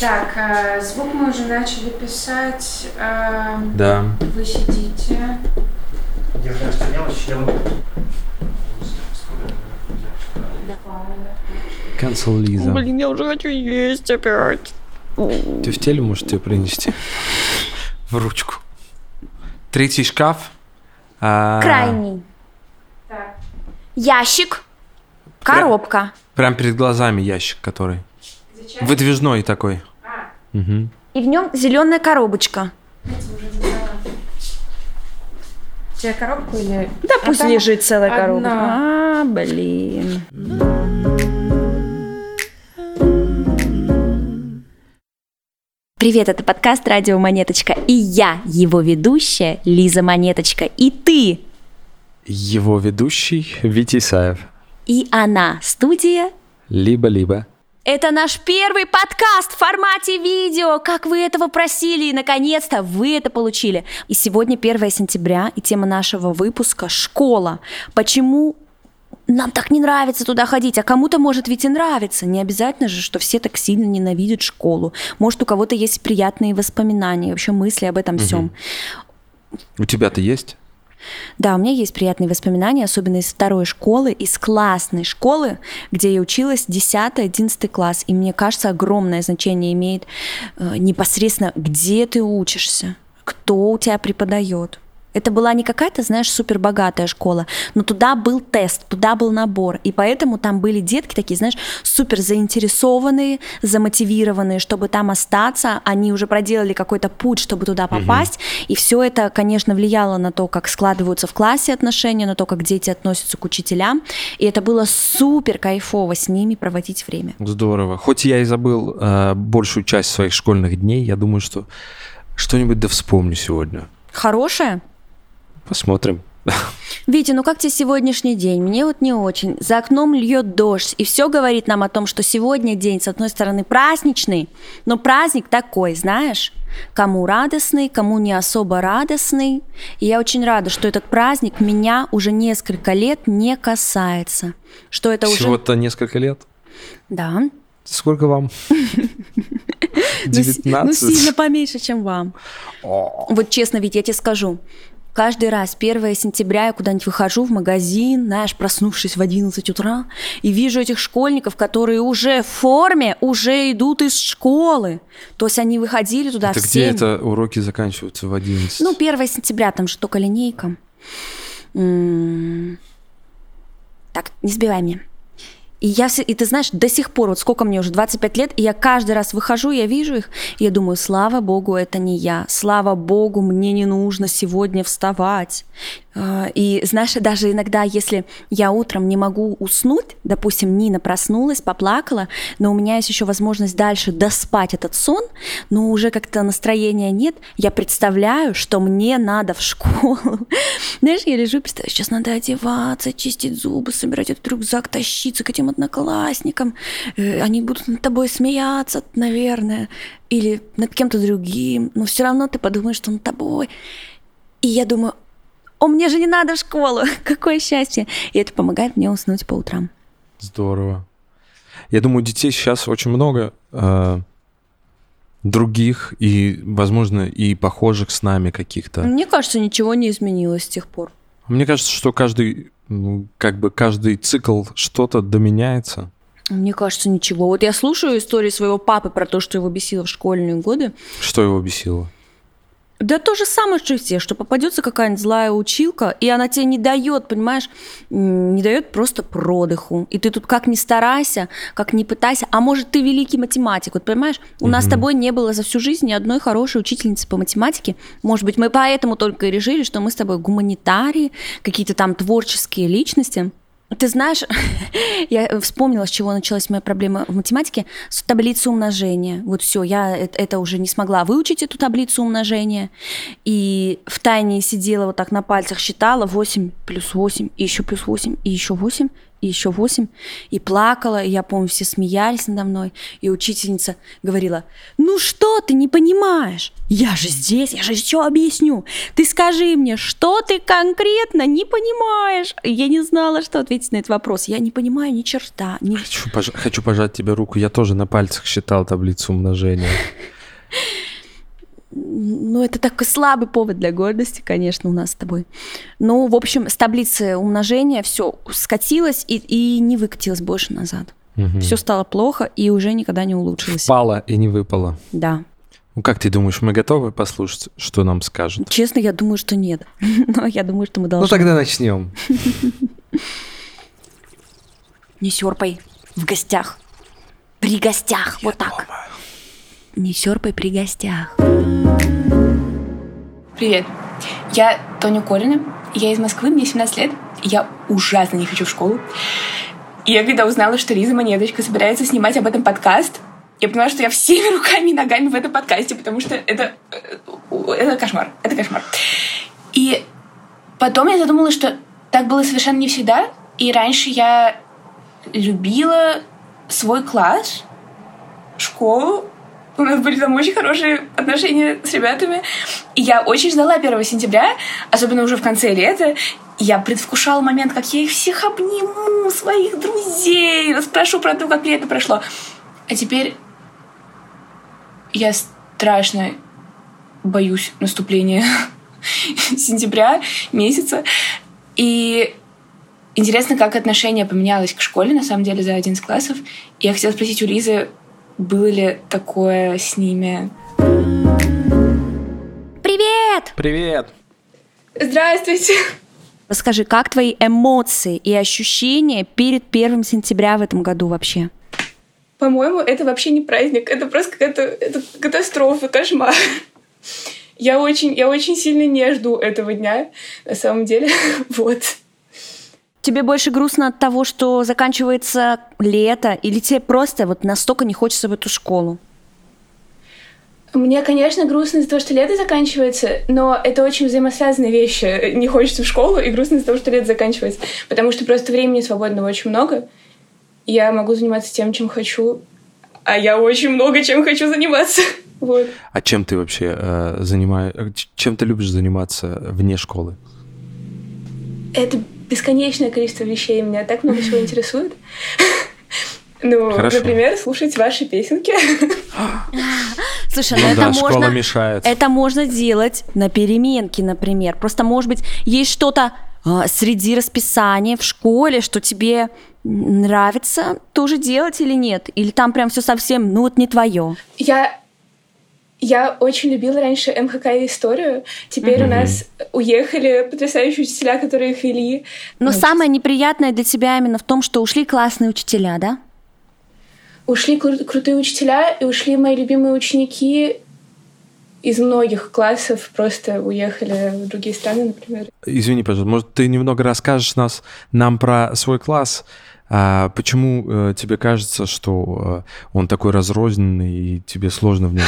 Так, э, звук мы уже начали писать. Э, Да. Вы сидите. Держи, мелочь, я могу. Cancel Лиза. Блин, я уже хочу есть опять. Ты в теле можешь тебе принести? В ручку. Третий шкаф. А, Крайний. Так. Ящик. Коробка. Прям перед глазами ящик, который. Зачем? Выдвижной такой. Мгм. И в нем зеленая коробочка. Тебе коробку или... Да А пусть там лежит целая одна. коробка. А, блин. Привет, это подкаст «Радио Монеточка». И я, его ведущая, Лиза Монеточка. И ты, Его ведущий Витя Исаев. и она, студия Либо-либо. Это наш первый подкаст в формате видео, как вы этого просили, и наконец-то вы это получили. И сегодня 1 сентября, и тема нашего выпуска – школа. Почему нам так не нравится туда ходить, а кому-то может ведь и нравится. Не обязательно же, что все так сильно ненавидят школу. Может, у кого-то есть приятные воспоминания, вообще мысли об этом всем. У тебя-то есть? Да, у меня есть приятные воспоминания, особенно из второй школы, из классной школы, где я училась 10-11 класс. И мне кажется, огромное значение имеет э, непосредственно, где ты учишься, кто у тебя преподает. Это была не какая-то, знаешь, супер богатая школа, но туда был тест, туда был набор, и поэтому там были детки такие, знаешь, супер заинтересованные, замотивированные, чтобы там остаться, они уже проделали какой-то путь, чтобы туда попасть, и все это, конечно, влияло на то, как складываются в классе отношения, на то, как дети относятся к учителям, и это было супер кайфово с ними проводить время. Здорово. Хоть я и забыл э, большую часть своих школьных дней, я думаю, что что-нибудь да вспомню сегодня. Хорошее? Посмотрим. Витя, ну как тебе сегодняшний день? Мне вот не очень. За окном льет дождь, и все говорит нам о том, что сегодня день, с одной стороны, праздничный, но праздник такой, знаешь, кому радостный, кому не особо радостный. И я очень рада, что этот праздник меня уже несколько лет не касается. Что это уже... Всего-то несколько лет. Да. Сколько вам? Ну, си- Ну, 19? сильно поменьше, чем вам. Вот честно, ведь я тебе скажу, Каждый раз 1 сентября я куда-нибудь выхожу в магазин, знаешь, проснувшись в 11 утра, и вижу этих школьников, которые уже в форме, уже идут из школы. То есть они выходили туда Это в где 7. это уроки заканчиваются в 11? Ну, 1 сентября, там же только линейка. Так, не сбивай меня. И я, вс- и ты знаешь, до сих пор, вот сколько мне уже, 25 лет, и я каждый раз выхожу, я вижу их, и я думаю, слава богу, это не я, слава богу, мне не нужно сегодня вставать. А, И знаешь, даже иногда, если я утром не могу уснуть, допустим, Нина проснулась, поплакала, но у меня есть еще возможность дальше доспать этот сон, но уже как-то настроения нет, я представляю, что мне надо в школу. Знаешь, я лежу, представляю, сейчас надо одеваться, чистить зубы, собирать этот рюкзак, тащиться к этим одноклассникам. Э, Они будут над тобой смеяться, наверное, или над кем-то другим, но все равно ты подумаешь, что над тобой. И я думаю, о, мне же не надо в школу, какое счастье. И это помогает мне уснуть по утрам. Здорово. Я думаю, детей сейчас очень много э, других и, возможно, и похожих с нами каких-то. Мне кажется, ничего не изменилось с тех пор. Мне кажется, что каждый, как бы каждый цикл что-то доменяется. Мне кажется, ничего. Вот я слушаю истории своего папы про то, что его бесило в школьные годы. Что его бесило? Да то же самое, что и все, что попадется какая-нибудь злая училка, и она тебе не дает, понимаешь, не дает просто продыху. И ты тут как ни старайся, как ни пытайся, а может ты великий математик, вот понимаешь, у нас с тобой не было за всю жизнь ни одной хорошей учительницы по математике. Может быть, мы поэтому только и решили, что мы с тобой гуманитарии, какие-то там творческие личности. Ты знаешь, я вспомнила, с чего началась моя проблема в математике, с таблицы умножения. Вот все, я это уже не смогла выучить, эту таблицу умножения. И в тайне сидела вот так на пальцах, считала 8 плюс 8, и еще плюс 8, и еще 8. И еще 8, и плакала, и я помню, все смеялись надо мной, и учительница говорила, ну что ты не понимаешь? Я же здесь, я же все объясню. Ты скажи мне, что ты конкретно не понимаешь? Я не знала, что ответить на этот вопрос. Я не понимаю ни черта. Ни... Хочу, пож- хочу пожать тебе руку. Я тоже на пальцах считал таблицу умножения. Ну, это такой слабый повод для гордости, конечно, у нас с тобой. Ну, в общем, с таблицы умножения все скатилось и, и не выкатилось больше назад. Мгм. Все стало плохо и уже никогда не улучшилось. Впало и не выпало. Да. Ну, как ты думаешь, мы готовы послушать, что нам скажут? Честно, я думаю, что нет. Но я думаю, что мы Ну, должны. тогда начнем. Не серпай в гостях. При гостях. Вот так. Не серпай при гостях. Привет, я Тоня Колина, я из Москвы, мне 17 лет, я ужасно не хочу в школу. И я когда узнала, что Лиза Монеточка собирается снимать об этом подкаст, я поняла, что я всеми руками и ногами в этом подкасте, потому что это, э, это кошмар, это кошмар. И потом я задумалась, что так было совершенно не всегда, и раньше я любила свой класс, школу, у нас были там очень хорошие отношения с ребятами. И я очень ждала 1 сентября, особенно уже в конце лета. Я предвкушала момент, как я их всех обниму, своих друзей, спрошу про то, как лето прошло. А теперь я страшно боюсь наступления сентября месяца. И интересно, как отношение поменялось к школе, на самом деле, за 11 классов. И я хотела спросить у Лизы, было ли такое с ними? Привет! Привет! Здравствуйте! Расскажи, как твои эмоции и ощущения перед первым сентября в этом году вообще? По-моему, это вообще не праздник, это просто какая-то это катастрофа, кошмар. Я очень, я очень сильно не жду этого дня, на самом деле. Вот. Тебе больше грустно от того, что заканчивается лето, или тебе просто вот настолько не хочется в эту школу? Мне, конечно, грустно из-за того, что лето заканчивается, но это очень взаимосвязанные вещи. Не хочется в школу, и грустно из-за того, что лето заканчивается. Потому что просто времени свободного очень много. Я могу заниматься тем, чем хочу, а я очень много чем хочу заниматься. Вот. А чем ты вообще э, занимаешь? Чем ты любишь заниматься вне школы? Это бесконечное количество вещей. Меня так много всего интересует. Ну, Хорошо. например, слушать ваши песенки. Слушай, Ну ну это да, школа можно... мешает. Это можно делать на переменке, например. Просто, может быть, есть что-то а, среди расписания в школе, что тебе нравится тоже делать или нет? Или там прям все совсем, ну вот не твое? Я я очень любила раньше МХК и историю. Теперь у нас уехали потрясающие учителя, которые их вели. Но Ну, самое неприятное для тебя именно в том, что ушли классные учителя, да? Ушли кру- крутые учителя, и ушли мои любимые ученики из многих классов, просто уехали в другие страны, например. Извини, пожалуйста, может, ты немного расскажешь нас, нам про свой класс? А почему э, тебе кажется, что э, он такой разрозненный и тебе сложно в нем?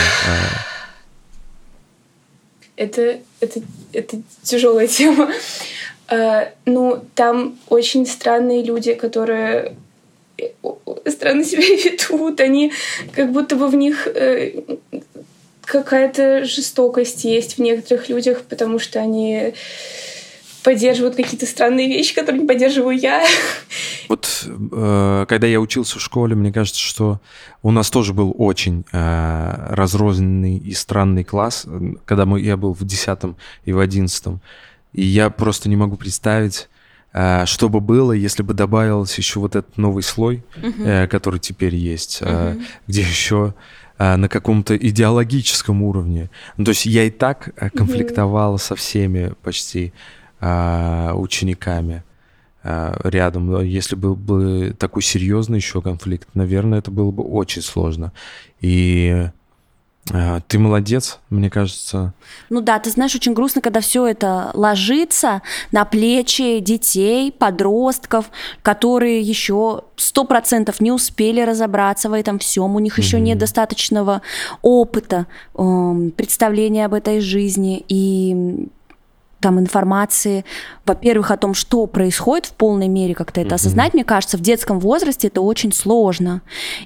э, Это, это, это тяжелая тема. Ну, там очень странные люди, которые странно себя ведут. Они как будто бы в них какая-то жестокость есть в некоторых людях, потому что они поддерживают какие-то странные вещи, которые не поддерживаю я. Вот э, когда я учился в школе, мне кажется, что у нас тоже был очень э, разрозненный и странный класс, когда мы, я был в 10 и в 11. И я просто не могу представить, э, что бы было, если бы добавился еще вот этот новый слой, э, который теперь есть, э, где еще э, на каком-то идеологическом уровне. Ну, то есть я и так э, конфликтовал со всеми почти э, учениками э, рядом. Если был бы такой серьезный еще конфликт, наверное, это было бы очень сложно. И э, ты молодец, мне кажется. Ну да, ты знаешь, очень грустно, когда все это ложится на плечи детей, подростков, которые еще сто процентов не успели разобраться в этом всем, у них еще нет достаточного опыта, эм, представления об этой жизни, и там информации, во-первых, о том, что происходит в полной мере, как-то это осознать, мне кажется, в детском возрасте это очень сложно.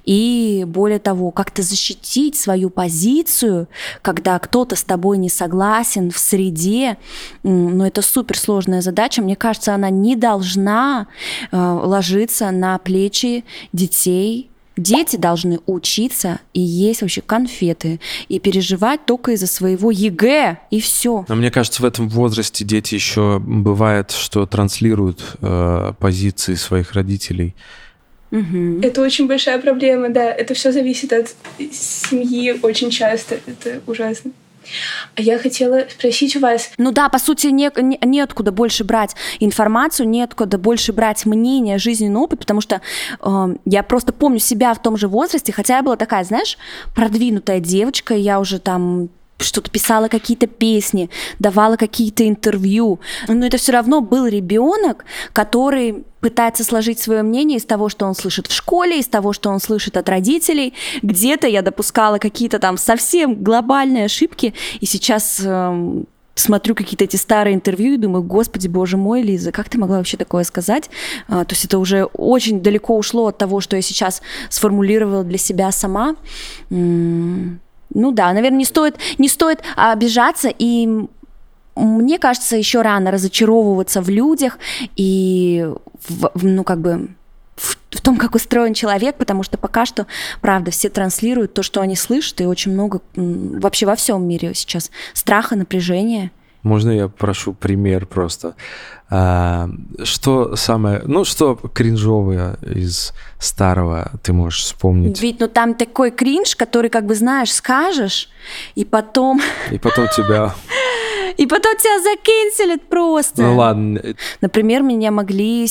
И более того, как-то защитить свою позицию, когда кто-то с тобой не согласен в среде, м, ну это суперсложная задача. Мне кажется, она не должна э, ложиться на плечи детей, Дети должны учиться и есть вообще конфеты и переживать только из-за своего ЕГЭ и все. Но мне кажется, в этом возрасте дети еще бывает, что транслируют э, позиции своих родителей. Это очень большая проблема, да. Это все зависит от семьи очень часто. Это ужасно. А я хотела спросить у вас, Ну да, по сути, не, не- неоткуда больше брать информацию, неоткуда больше брать мнение, жизненный опыт, потому что э, я просто помню себя в том же возрасте, хотя я была такая, знаешь, продвинутая девочка, я уже там что-то писала какие-то песни, давала какие-то интервью, но это все равно был ребенок, который пытается сложить свое мнение из того, что он слышит в школе, из того, что он слышит от родителей. Где-то я допускала какие-то там совсем глобальные ошибки, и сейчас эм, смотрю какие-то эти старые интервью и думаю, господи, боже мой, Лиза, как ты могла вообще такое сказать? А, то есть это уже очень далеко ушло от того, что я сейчас сформулировала для себя сама. М, Ну да, наверное, не стоит, не стоит обижаться и мне кажется, еще рано разочаровываться в людях и в, ну как бы в, в том, как устроен человек, потому что пока что, правда, все транслируют то, что они слышат, и очень много вообще во всем мире сейчас страха, напряжения. Можно я прошу пример просто? А, что самое, ну что кринжовое из старого ты можешь вспомнить? Ведь, ну там такой кринж, который, как бы, знаешь, скажешь, и потом, И потом тебя... и потом тебя закенселят просто. Ну ладно, Например, меня могли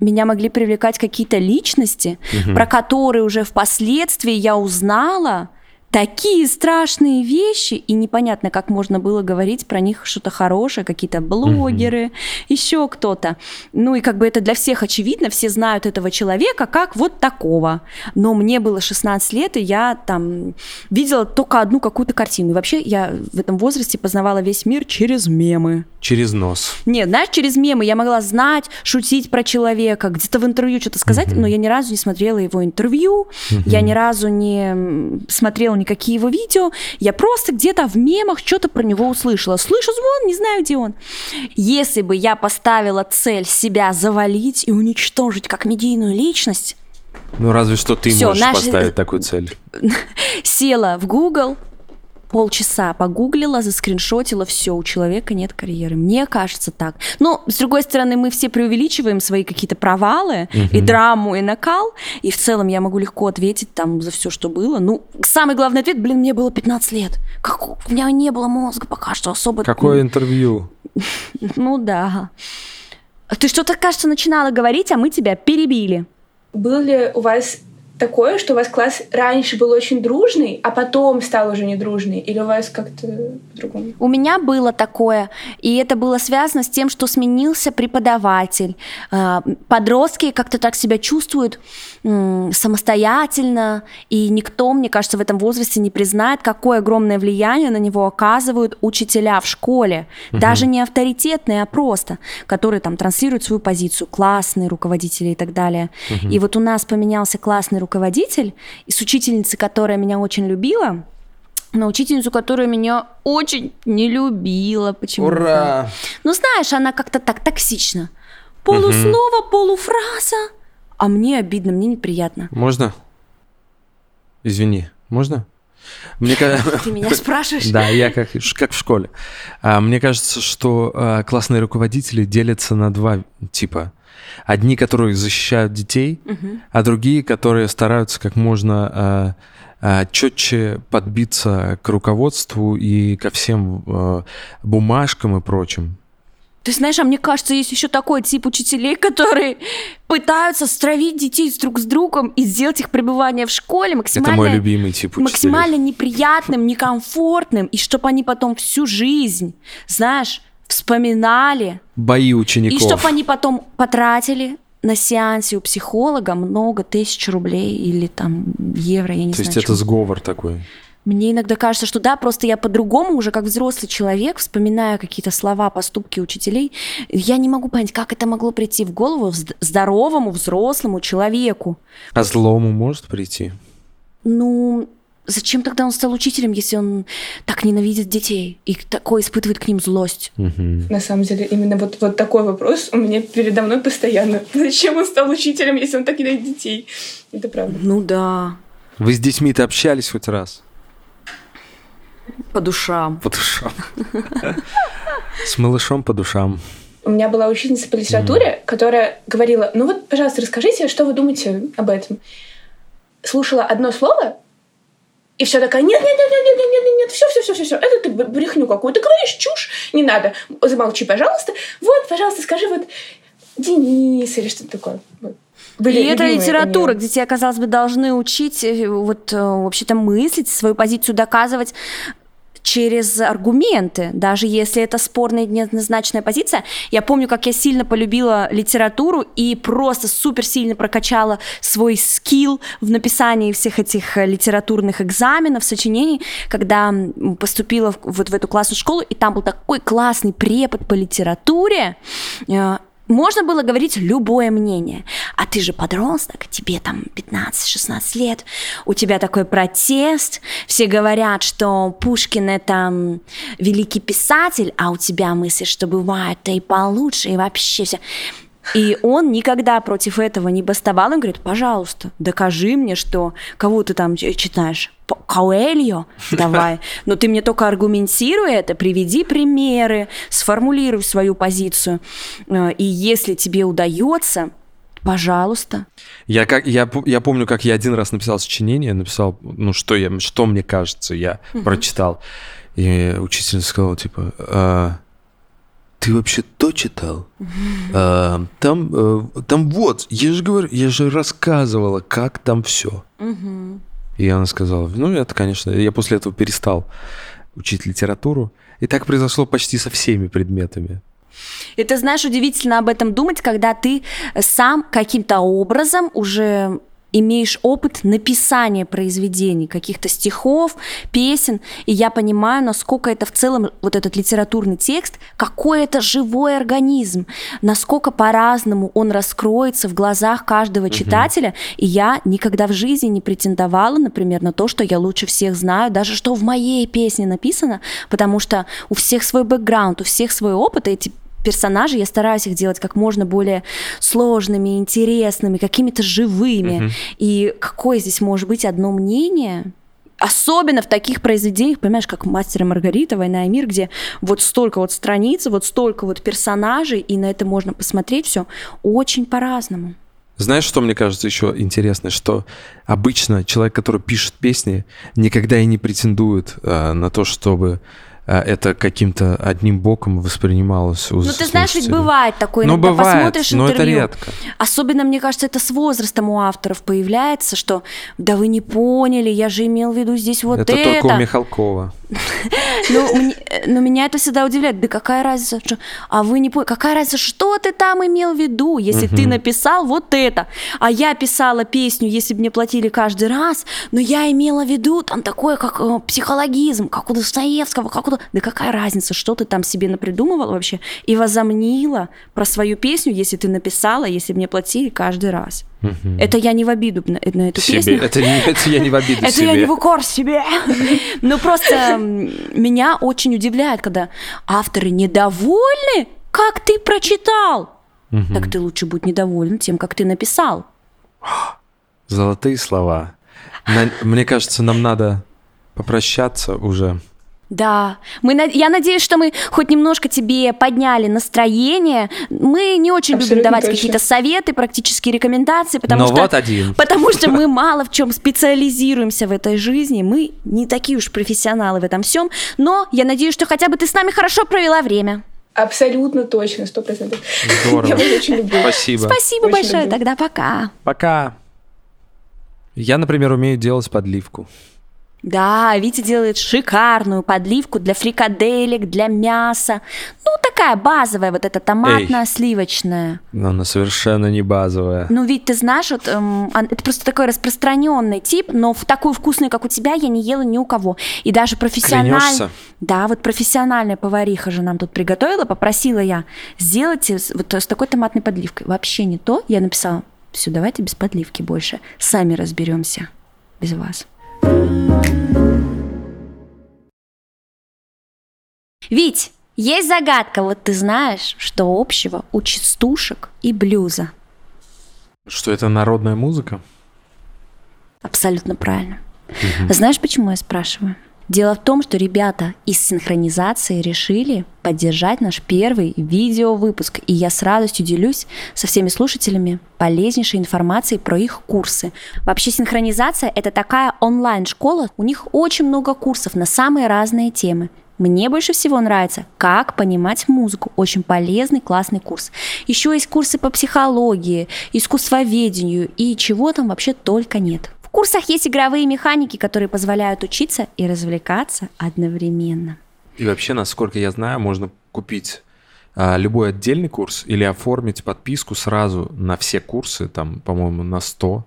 меня могли привлекать какие-то личности, про которые уже впоследствии я узнала такие страшные вещи, и непонятно, как можно было говорить про них что-то хорошее, какие-то блогеры, еще кто-то. Ну и как бы это для всех очевидно, все знают этого человека как вот такого. Но мне было 16 лет, и я там видела только одну какую-то картину. И вообще я в этом возрасте познавала весь мир через мемы. через нос. Нет, знаешь, через мемы я могла знать, шутить про человека, где-то в интервью что-то сказать, но я ни разу не смотрела его интервью, я ни разу не смотрела никакие его видео, я просто где-то в мемах что-то про него услышала. Слышу звон, не знаю, где он. Если бы я поставила цель себя завалить и уничтожить как медийную личность, Ну разве что ты Всё, можешь наши- поставить такую цель. села в Google, полчаса погуглила, заскриншотила, все, у человека нет карьеры. Мне кажется так. Но, с другой стороны, мы все преувеличиваем свои какие-то провалы и драму, и накал, и в целом я могу легко ответить там за все, что было. Ну, самый главный ответ, блин, мне было 15 лет. Как у меня не было мозга пока что особо. Какое интервью? Ну да. Ты что-то, кажется, начинала говорить, а мы тебя перебили. был ли у вас такое, что у вас класс раньше был очень дружный, а потом стал уже недружный? Или у вас как-то по-другому? У меня было такое, и это было связано с тем, что сменился преподаватель. А, Подростки как-то так себя чувствуют самостоятельно, и никто, мне кажется, в этом возрасте не признает, какое огромное влияние на него оказывают учителя в школе. Даже не авторитетные, а просто, которые там транслируют свою позицию, классные руководители и так далее. И вот у нас поменялся классный руководитель, и с учительницей, которая меня очень любила, на учительницу, которая меня очень не любила почему-то. Ну, знаешь, она как-то так токсично. Полуслова, полуфраза. А мне обидно, мне неприятно. Можно? Извини, можно? Мне ка- Ты меня спрашиваешь? Да, я как, как в школе. А, Мне кажется, что а, классные руководители делятся на два типа. Одни, которые защищают детей, а другие, которые стараются как можно четче подбиться к руководству и ко всем а, бумажкам и прочим. Ты знаешь, а мне кажется, есть еще такой тип учителей, которые пытаются стравить детей друг с другом и сделать их пребывание в школе Это максимально... мой любимый тип учителей. максимально неприятным, некомфортным, и чтобы они потом всю жизнь, знаешь, вспоминали, Бои и учеников. чтобы они потом потратили на сеансе у психолога много тысяч рублей или там евро, я не То знаю. есть это чего. сговор такой. Мне иногда кажется, что да, просто я по-другому уже как взрослый человек, вспоминая какие-то слова, поступки учителей, я не могу понять, как это могло прийти в голову здоровому, взрослому человеку. А злому может прийти? Ну, зачем тогда он стал учителем, если он так ненавидит детей и такой испытывает к ним злость? Мгм. На самом деле, именно вот, вот такой вопрос у меня передо мной постоянно. Зачем он стал учителем, если он так ненавидит детей? Это правда. Ну да, Вы с детьми-то общались хоть раз? По душам. По душам. С малышом по душам. У меня была учительница по литературе, которая говорила, ну вот, пожалуйста, расскажите, что вы думаете об этом. Слушала одно слово, и все такая, нет, нет, нет, нет, нет, нет, нет, нет, все, все, все, все, все, это ты брехню какую-то говоришь, чушь, не надо, замолчи, пожалуйста. Вот, пожалуйста, скажи вот Денис или что-то такое. Вот. Были и это литература, где тебя, казалось бы, должны учить э, вот э, вообще-то мыслить, свою позицию доказывать через аргументы, даже если это спорная и неоднозначная позиция. Я помню, как я сильно полюбила литературу и просто супер сильно прокачала свой скилл в написании всех этих э, литературных экзаменов, сочинений, когда поступила вот в эту классную школу, и там был такой классный препод по литературе, э, можно было говорить любое мнение. А ты же подросток, тебе там 15-16 лет, у тебя такой протест, все говорят, что Пушкин это великий писатель, а у тебя мысль, что бывает-то и получше, и вообще все. И он никогда против этого не бастовал. Он говорит, пожалуйста, докажи мне, что кого ты там читаешь. Коэльо? Давай. Но ты мне только аргументируй это, приведи примеры, сформулируй свою позицию. Э, И если тебе удается, пожалуйста. Я, как, я, я помню, как я один раз написал сочинение, написал, ну, что, я, что мне кажется, я прочитал. И учительница сказала, типа, «А, ты вообще то читал? А, там, э, там вот, я же говорю, я же рассказывала, как там все. И она сказала, ну, это, конечно, я после этого перестал учить литературу. И так произошло почти со всеми предметами. И ты знаешь, удивительно об этом думать, когда ты сам каким-то образом уже имеешь опыт написания произведений, каких-то стихов, песен, и я понимаю, насколько это в целом, вот этот литературный текст, какой это живой организм, насколько по-разному он раскроется в глазах каждого читателя, и я никогда в жизни не претендовала, например, на то, что я лучше всех знаю, даже что в моей песне написано, потому что у всех свой бэкграунд, у всех свой опыт, и эти персонажей, я стараюсь их делать как можно более сложными, интересными, какими-то живыми. И какое здесь может быть одно мнение? Особенно в таких произведениях, понимаешь, как «Мастер и Маргарита», «Война и мир», где вот столько вот страниц, вот столько вот персонажей, и на это можно посмотреть все очень по-разному. Знаешь, что мне кажется еще интересно, что обычно человек, который пишет песни, никогда и не претендует э, на то, чтобы это каким-то одним боком воспринималось у Ну, ты знаешь, ведь бывает такое, Ну, иногда бывает, посмотришь но это редко. Особенно, мне кажется, это с возрастом у авторов появляется, что да вы не поняли, я же имел в виду здесь вот это, это. только у Михалкова. Ну, мне- э, но меня это всегда удивляет. Да какая разница, что... А вы не поняли, какая разница, что ты там имел в виду, если ты написал вот это, а я писала песню, если бы мне платили каждый раз, но я имела в виду там такое, как э, психологизм, как у Достоевского, как у... Да какая разница, что ты там себе напридумывала вообще и возомнила про свою песню, если ты написала, если бы мне платили каждый раз. Это я не в обиду на, на эту Себе. песню. Это, не- это я не в обиду Это себе. я не в укор себе. Ну, просто меня очень удивляет, когда авторы недовольны, как ты прочитал. Так ты лучше будь недоволен тем, как ты написал. Золотые слова. Мне кажется, нам надо попрощаться уже. Да, мы, я надеюсь, что мы хоть немножко тебе подняли настроение. Мы не очень любим Абсолютно давать точно. какие-то советы, практические рекомендации, потому Но что вот один. потому что мы мало в чем специализируемся в этой жизни, мы не такие уж профессионалы в этом всем. Но я надеюсь, что хотя бы ты с нами хорошо провела время. Абсолютно точно, сто процентов. Здорово. Я вас очень люблю. Спасибо. Спасибо Очень большое, люблю. тогда пока. Пока. Я, например, умею делать подливку. Да, Витя делает шикарную подливку для фрикаделек, для мяса. Ну, такая базовая, вот эта томатно-сливочная. Но она совершенно не базовая. Ну, ведь ты знаешь, вот, эм, ан- это просто такой распространенный тип, но в такую вкусную, как у тебя, я не ела ни у кого. И даже профессиональная... Да, вот профессиональная повариха же нам тут приготовила, попросила я, сделайте с- вот с такой томатной подливкой. Вообще не то. Я написала, все, давайте без подливки больше. Сами разберемся без вас. Вить, есть загадка. Вот ты знаешь, что общего у частушек и блюза? Что это народная музыка? Абсолютно правильно. Знаешь, почему я спрашиваю? Дело в том, что ребята из синхронизации решили поддержать наш первый видеовыпуск, и я с радостью делюсь со всеми слушателями полезнейшей информацией про их курсы. Вообще синхронизация — это такая онлайн-школа, у них очень много курсов на самые разные темы. Мне больше всего нравится, как понимать музыку. Очень полезный, классный курс. Еще есть курсы по психологии, искусствоведению и чего там вообще только нет. Курсах есть игровые механики, которые позволяют учиться и развлекаться одновременно. И вообще, насколько я знаю, можно купить а, любой отдельный курс или оформить подписку сразу на все курсы, там, по-моему, на 100.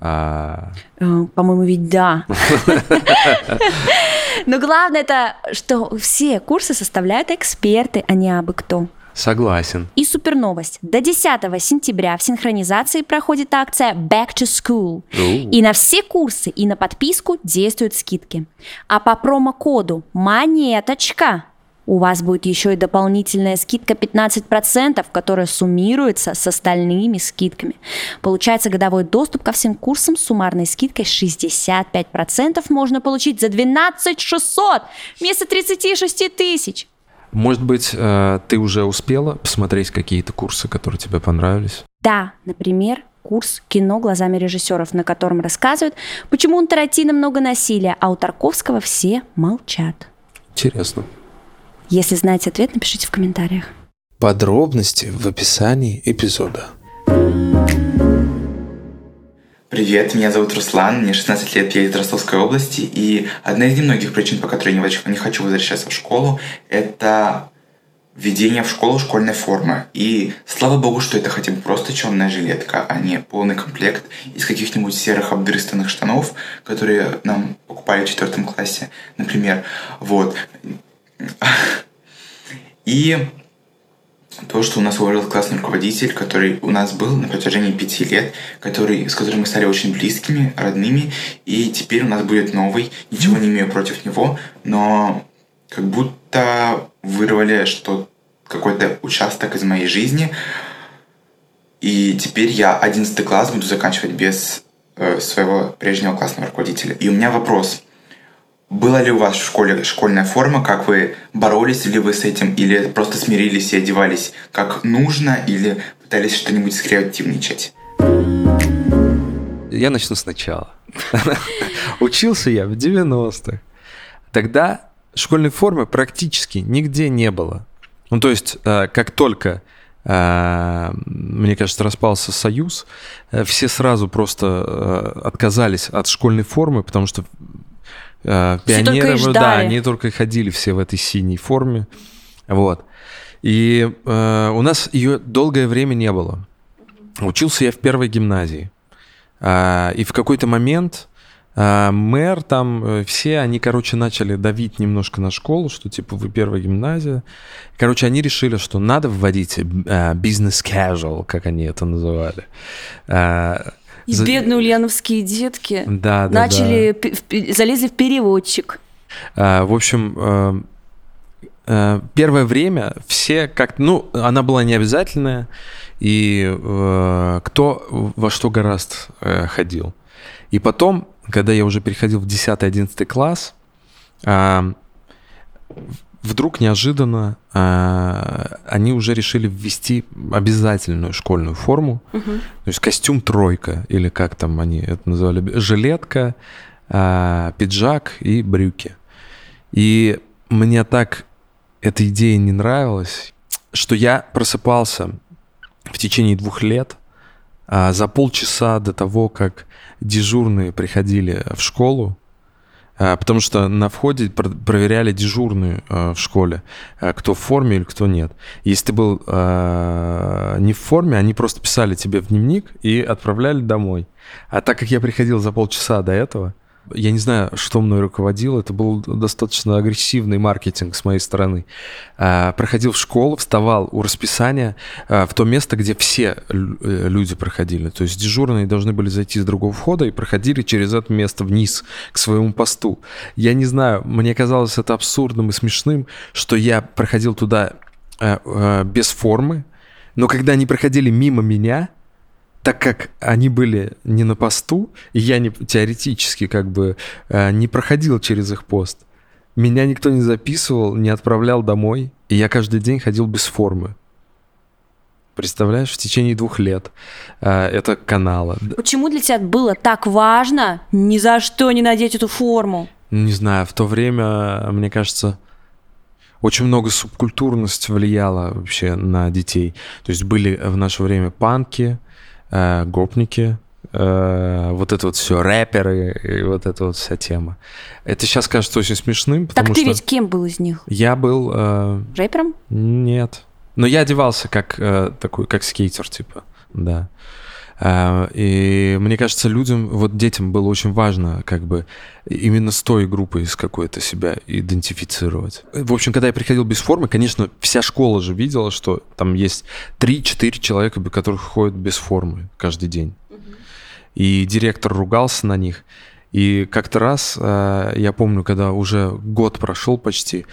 А, Э, По-моему, ведь да. Но главное это, что все курсы составляют эксперты, а не абы кто. Согласен. И супер новость. До 10 сентября в синхронизации проходит акция Back to School. Оу. И на все курсы, и на подписку действуют скидки. А по промокоду «Монеточка» у вас будет еще и дополнительная скидка 15%, которая суммируется с остальными скидками. Получается годовой доступ ко всем курсам с суммарной скидкой 65% можно получить за 12 600 вместо 36 тысяч. Может быть, э, ты уже успела посмотреть какие-то курсы, которые тебе понравились? Да, например, курс «Кино глазами режиссеров», на котором рассказывают, почему у Тарантино много насилия, а у Тарковского все молчат. Интересно. Если знаете ответ, напишите в комментариях. Подробности в описании эпизода. Привет, меня зовут Руслан, мне 16 лет, я из Ростовской области, и одна из немногих причин, по которой я не хочу возвращаться в школу, это введение в школу школьной формы. И слава богу, что это хотя бы просто черная жилетка, а не полный комплект из каких-нибудь серых обдрыстанных штанов, которые нам покупали в четвертом классе, например. Вот. И то, что у нас вырос классный руководитель, который у нас был на протяжении пяти лет, который, с которым мы стали очень близкими, родными, и теперь у нас будет новый, ничего не имею против него, но как будто вырвали что какой-то участок из моей жизни, и теперь я 11 класс буду заканчивать без э, своего прежнего классного руководителя. И у меня вопрос. Была ли у вас в школе школьная форма, как вы боролись ли вы с этим, или просто смирились и одевались как нужно, или пытались что-нибудь скреативничать? Я начну сначала. Учился я в 90-х. Тогда школьной формы практически нигде не было. Ну, то есть, э, как только, э, мне кажется, распался Союз, э, все сразу просто отказались от школьной формы, потому что э, пионеры, да, они только ходили все в этой синей форме. Вот. И э, у нас ее долгое время не было. Учился я в первой гимназии. А, и в какой-то момент а, мэр там, э, все, они, короче, начали давить немножко на школу, что типа вы первая гимназия. Короче, они решили, что надо вводить бизнес casual, как они это называли. А, И за- бедные ульяновские детки Да, да, начали, пе- залезли в переводчик. А, В общем, э, э, первое время все как ну, она была не обязательная, и э, кто во что гораст э, ходил. И потом, когда я уже переходил в 10-11 класс, а, вдруг неожиданно а, они уже решили ввести обязательную школьную форму, то есть костюм тройка, или как там они это называли, жилетка, а, пиджак и брюки. И мне так эта идея не нравилась, что я просыпался в течение двух лет а, за полчаса до того, как дежурные приходили в школу, Потому что на входе пр- проверяли дежурную э, в школе, э, кто в форме или кто нет. Если ты был не в форме, они просто писали тебе в дневник и отправляли домой. А так как я приходил за полчаса до этого, я не знаю, что мной руководило, это был достаточно агрессивный маркетинг с моей стороны. А, Проходил в школу, вставал у расписания а, в то место, где все э, люди проходили. То есть дежурные должны были зайти с другого входа и проходили через это место вниз к своему посту. Я не знаю, мне казалось это абсурдным и смешным, что я проходил туда э, э, без формы, но когда они проходили мимо меня, так как они были не на посту, и я не, теоретически как бы э, не проходил через их пост, меня никто не записывал, не отправлял домой, и я каждый день ходил без формы. Представляешь, в течение двух лет э, это канала. Почему для тебя было так важно ни за что не надеть эту форму? Не знаю, в то время, мне кажется, очень много субкультурность влияла вообще на детей. То есть были в наше время панки, э, гопники, э, вот это вот все, рэперы и вот эта вот вся тема. Это сейчас кажется очень смешным, потому так ты что ведь кем был из них? я был... э, Рэпером? нет. Но я одевался как э, такой, как скейтер, типа, да. Э, И мне кажется, людям, вот детям было очень важно как бы именно с той группой из какой-то себя идентифицировать. В общем, когда я приходил без формы, конечно, вся школа же видела, что там есть 3-4 человека, которых ходят без формы каждый день. И директор ругался на них. И как-то раз, э, я помню, когда уже год прошел почти,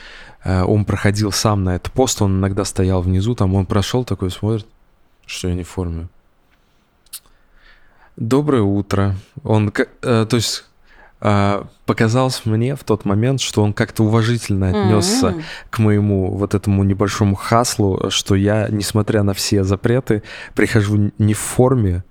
э, он проходил сам на этот пост, он иногда стоял внизу, там он прошел такой, смотрит, что я не в форме. Доброе утро. Он, э, то есть, э, показалось мне в тот момент, что он как-то уважительно отнесся М. к моему вот этому небольшому хаслу, что я, несмотря на все запреты, прихожу не в форме,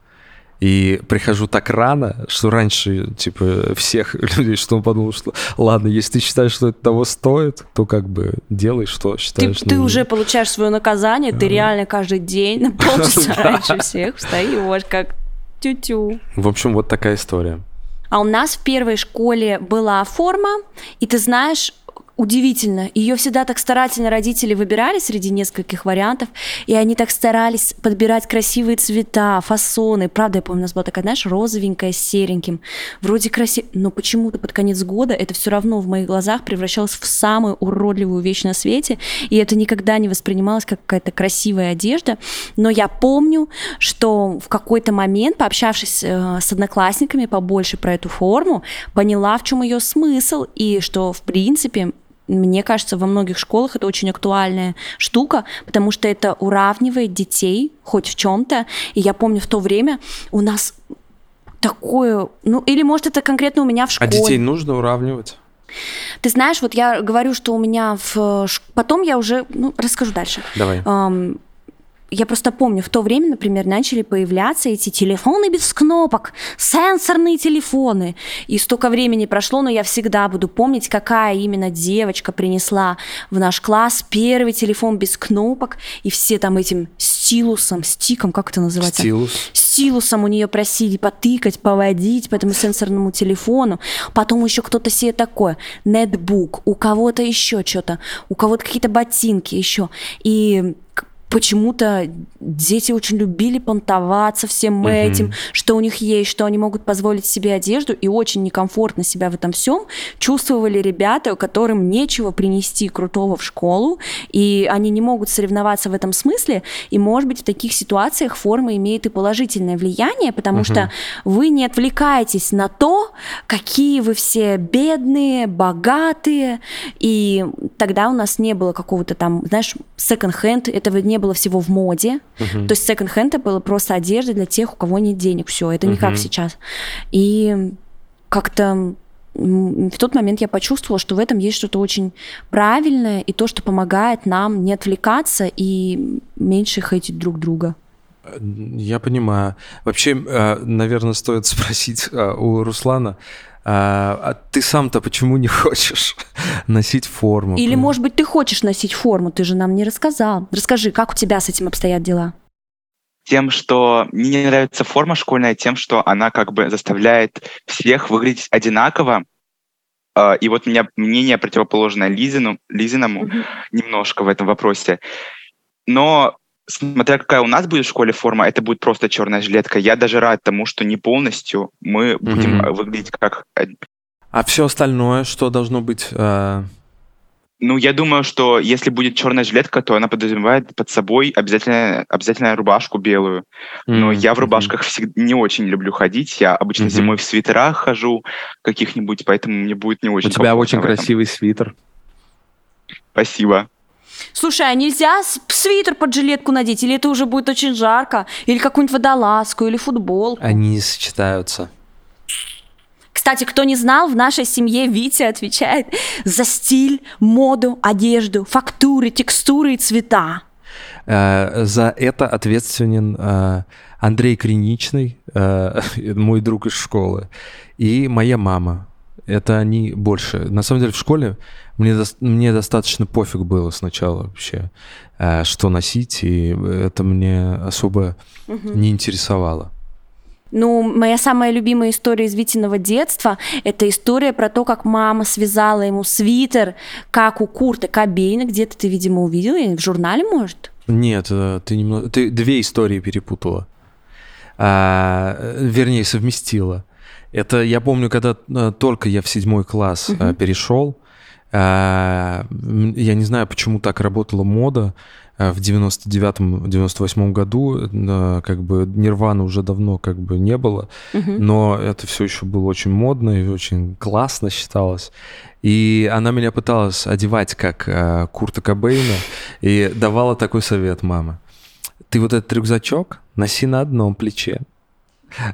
и прихожу так рано, что раньше, типа, всех людей, что он подумал, что ладно, если ты считаешь, что это того стоит, то как бы делай, что Ты, считаешь ты нужным. уже получаешь свое наказание, ты реально каждый день на полчаса раньше всех встаешь, как тю-тю. В общем, вот такая история. А у нас в первой школе была форма, и ты знаешь, удивительно, ее всегда так старательно родители выбирали среди нескольких вариантов, и они так старались подбирать красивые цвета, фасоны. Правда, я помню, у нас была такая, знаешь, розовенькая с сереньким. Вроде красиво, но почему-то под конец года это все равно в моих глазах превращалось в самую уродливую вещь на свете, и это никогда не воспринималось как какая-то красивая одежда. Но я помню, что в какой-то момент, пообщавшись э, с одноклассниками побольше про эту форму, поняла, в чем ее смысл, и что, в принципе, мне кажется, во многих школах это очень актуальная штука, потому что это уравнивает детей хоть в чем-то. И я помню в то время у нас такое, ну или может это конкретно у меня в А школе. детей нужно уравнивать? Ты знаешь, вот я говорю, что у меня в э, потом я уже, ну расскажу дальше. Давай. Ам, я просто помню, в то время, например, начали появляться эти телефоны без кнопок, сенсорные телефоны. И столько времени прошло, но я всегда буду помнить, какая именно девочка принесла в наш класс первый телефон без кнопок, и все там этим стилусом, стиком, как это называется? Стилус. стилусом у нее просили потыкать, поводить по этому сенсорному телефону. Потом еще кто-то себе такое, нетбук, у кого-то еще что-то, у кого-то какие-то ботинки еще. И почему-то дети очень любили понтоваться всем Мгм. этим, что у них есть, что они могут позволить себе одежду, и очень некомфортно себя в этом всем чувствовали ребята, которым нечего принести крутого в школу, и они не могут соревноваться в этом смысле, и, может быть, в таких ситуациях форма имеет и положительное влияние, потому что вы не отвлекаетесь на то, какие вы все бедные, богатые, и тогда у нас не было какого-то там, знаешь, секонд-хенд, этого не было всего в моде, то есть секонд-хенд это было просто одежда для тех, у кого нет денег, все, это не как сейчас. И как-то в тот момент я почувствовала, что в этом есть что-то очень правильное и то, что помогает нам не отвлекаться и меньше хейтить друг друга. Я понимаю. Вообще, э, наверное, стоит спросить э, у Руслана, а а ты сам-то почему не хочешь носить форму? Или, может быть, ты хочешь носить форму, ты же нам не рассказал. Расскажи, как у тебя с этим обстоят дела? тем, что мне не нравится форма школьная, тем, что она как бы заставляет всех выглядеть одинаково. и вот у меня мнение противоположное Лизину, Лизиному немножко в этом вопросе. Но смотря какая у нас будет в школе форма, это будет просто черная жилетка. Я даже рад тому, что не полностью мы будем э, выглядеть как... э, А все остальное, что должно быть? э, Ну, я думаю, что если будет черная жилетка, то она подразумевает под собой обязательно, обязательно рубашку белую. Но м, я в рубашках всегда не очень люблю ходить. Я обычно Мгм. зимой в свитерах хожу каких-нибудь, поэтому мне будет не У очень тебя комфортно очень красивый свитер. Спасибо. Слушай, а нельзя свитер под жилетку надеть? Или это уже будет очень жарко? Или какую-нибудь водолазку, или футболку? Они не сочетаются. Кстати, кто не знал, в нашей семье Витя отвечает за стиль, моду, одежду, фактуры, текстуры и цвета. Э, За это ответственен э, Андрей Криничный, э, мой друг из школы, и моя мама. Это они больше. На самом деле в школе мне, дос- мне достаточно пофиг было сначала вообще, э, что носить, и это мне особо не интересовало. Ну, моя самая любимая история из Витиного детства – это история про то, как мама связала ему свитер, как у Курта Кобейна, где-то ты, видимо, увидела, или в журнале, может? Нет, э, ты немного, ты две истории перепутала. А, вернее, совместила. Это я помню, когда э, только я в седьмой класс э, перешел. м, я не знаю, почему так работала мода. э, В 99-98 году э, как бы Нирвана уже давно как бы не было, но это все еще было очень модно и очень классно считалось. И она меня пыталась одевать как э, Курта Кобейна и давала такой совет мама. Ты вот этот рюкзачок носи на одном плече,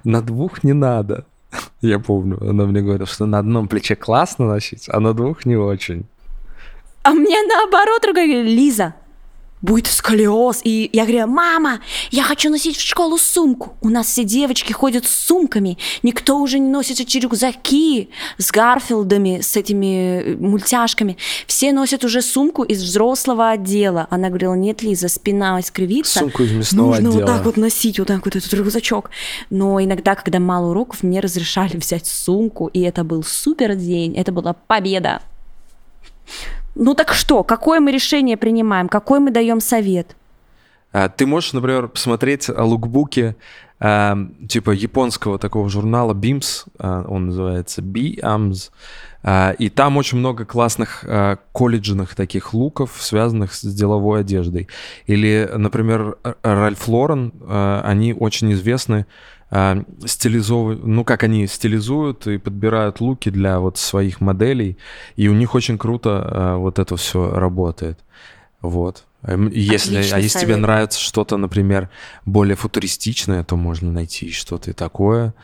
на двух не надо. Я помню, она мне говорила, что на одном плече классно носить, а на двух не очень. А мне наоборот другая говорит, Лиза, будет сколиоз. И я говорю, мама, я хочу носить в школу сумку. У нас все девочки ходят с сумками. Никто уже не носит эти рюкзаки с Гарфилдами, с этими э, мультяшками. Все носят уже сумку из взрослого отдела. Она говорила, нет, Лиза, спина искривится. Сумку из мясного Нужно отдела. вот так вот носить, вот так вот этот рюкзачок. Но иногда, когда мало уроков, мне разрешали взять сумку, и это был супер день, это была победа. Ну так что, какое мы решение принимаем, какой мы даем совет? А, Ты можешь, например, посмотреть лукбуки а, типа японского такого журнала BIMS, а, он называется BIAMS, а, и там очень много классных а, колледжных таких луков, связанных с деловой одеждой. Или, например, Ральф Лорен, а, они очень известны а, стилизовывают, ну как они стилизуют и подбирают луки для вот своих моделей, и у них очень круто а, вот это все работает. Вот. Эм, Если, а если тебе нравится что-то, например, более футуристичное, то можно найти что-то и такое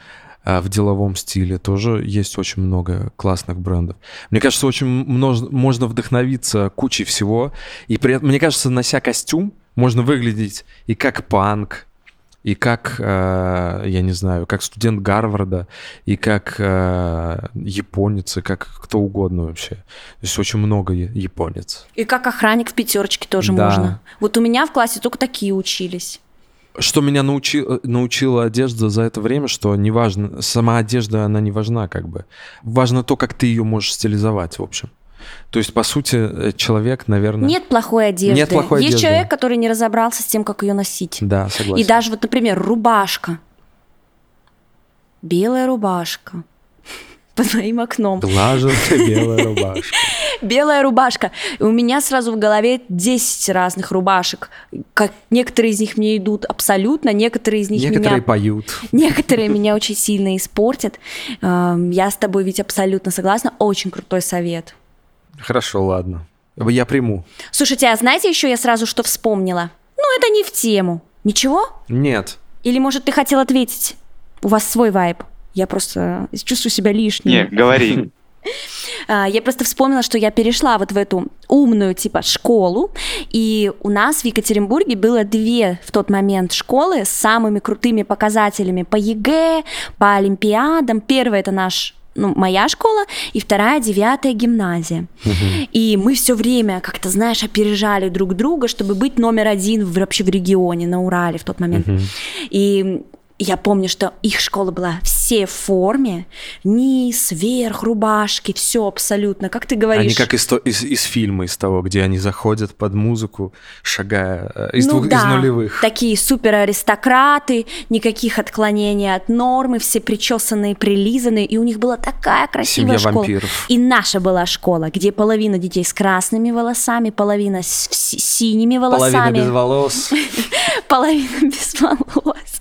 а, в деловом стиле. Тоже есть очень много классных брендов. Мне кажется, очень множ- можно вдохновиться кучей всего. И при этом, мне кажется, нося костюм, можно выглядеть и как панк, и как, э, я не знаю, как студент Гарварда, и как э, японец, и как кто угодно вообще. То есть очень много японец. И как охранник в пятерочке тоже Да. можно. Вот у меня в классе только такие учились. Что меня научи, научила одежда за это время, что неважно, сама одежда, она не важна как бы. Важно то, как ты ее можешь стилизовать, в общем. То есть, по сути, э, человек, наверное... Нет плохой одежды. Нет плохой Есть одежды. человек, который не разобрался с тем, как ее носить. Да, согласен. И даже вот, например, рубашка. Белая рубашка. Под моим окном. Глаженная белая рубашка. Белая рубашка. У меня сразу в голове 10 разных рубашек. Как некоторые из них мне идут абсолютно, некоторые из них Некоторые меня... поют. Некоторые меня очень сильно испортят. Эм, Я с тобой ведь абсолютно согласна. Очень крутой совет. Хорошо, ладно. Я приму. Слушайте, а знаете еще я сразу что вспомнила? Ну, это не в тему. Ничего? Нет. Или, может, ты хотел ответить? У вас свой вайб. Я просто чувствую себя лишней. Не, говори. А, Я просто вспомнила, что я перешла вот в эту умную типа школу, и у нас в Екатеринбурге было две в тот момент школы с самыми крутыми показателями по ЕГЭ, по Олимпиадам. Первая это наш ну, моя школа, и вторая девятая гимназия. И мы все время, как-то, знаешь, опережали друг друга, чтобы быть номер один в- вообще в регионе, на Урале в тот момент. И я помню, что их школа была в все в форме, низ, верх, рубашки, все абсолютно, как ты говоришь. Они как из, то- из, из фильма, из того, где они заходят под музыку, шагая э, из, Ну двух, да, из нулевых. Такие супер аристократы, никаких отклонений от нормы, все причесанные, прилизанные, и у них была такая красивая Семья школа. вампиров. И наша была школа, где половина детей с красными волосами, половина с с синими волосами. Половина без волос. половина без волос.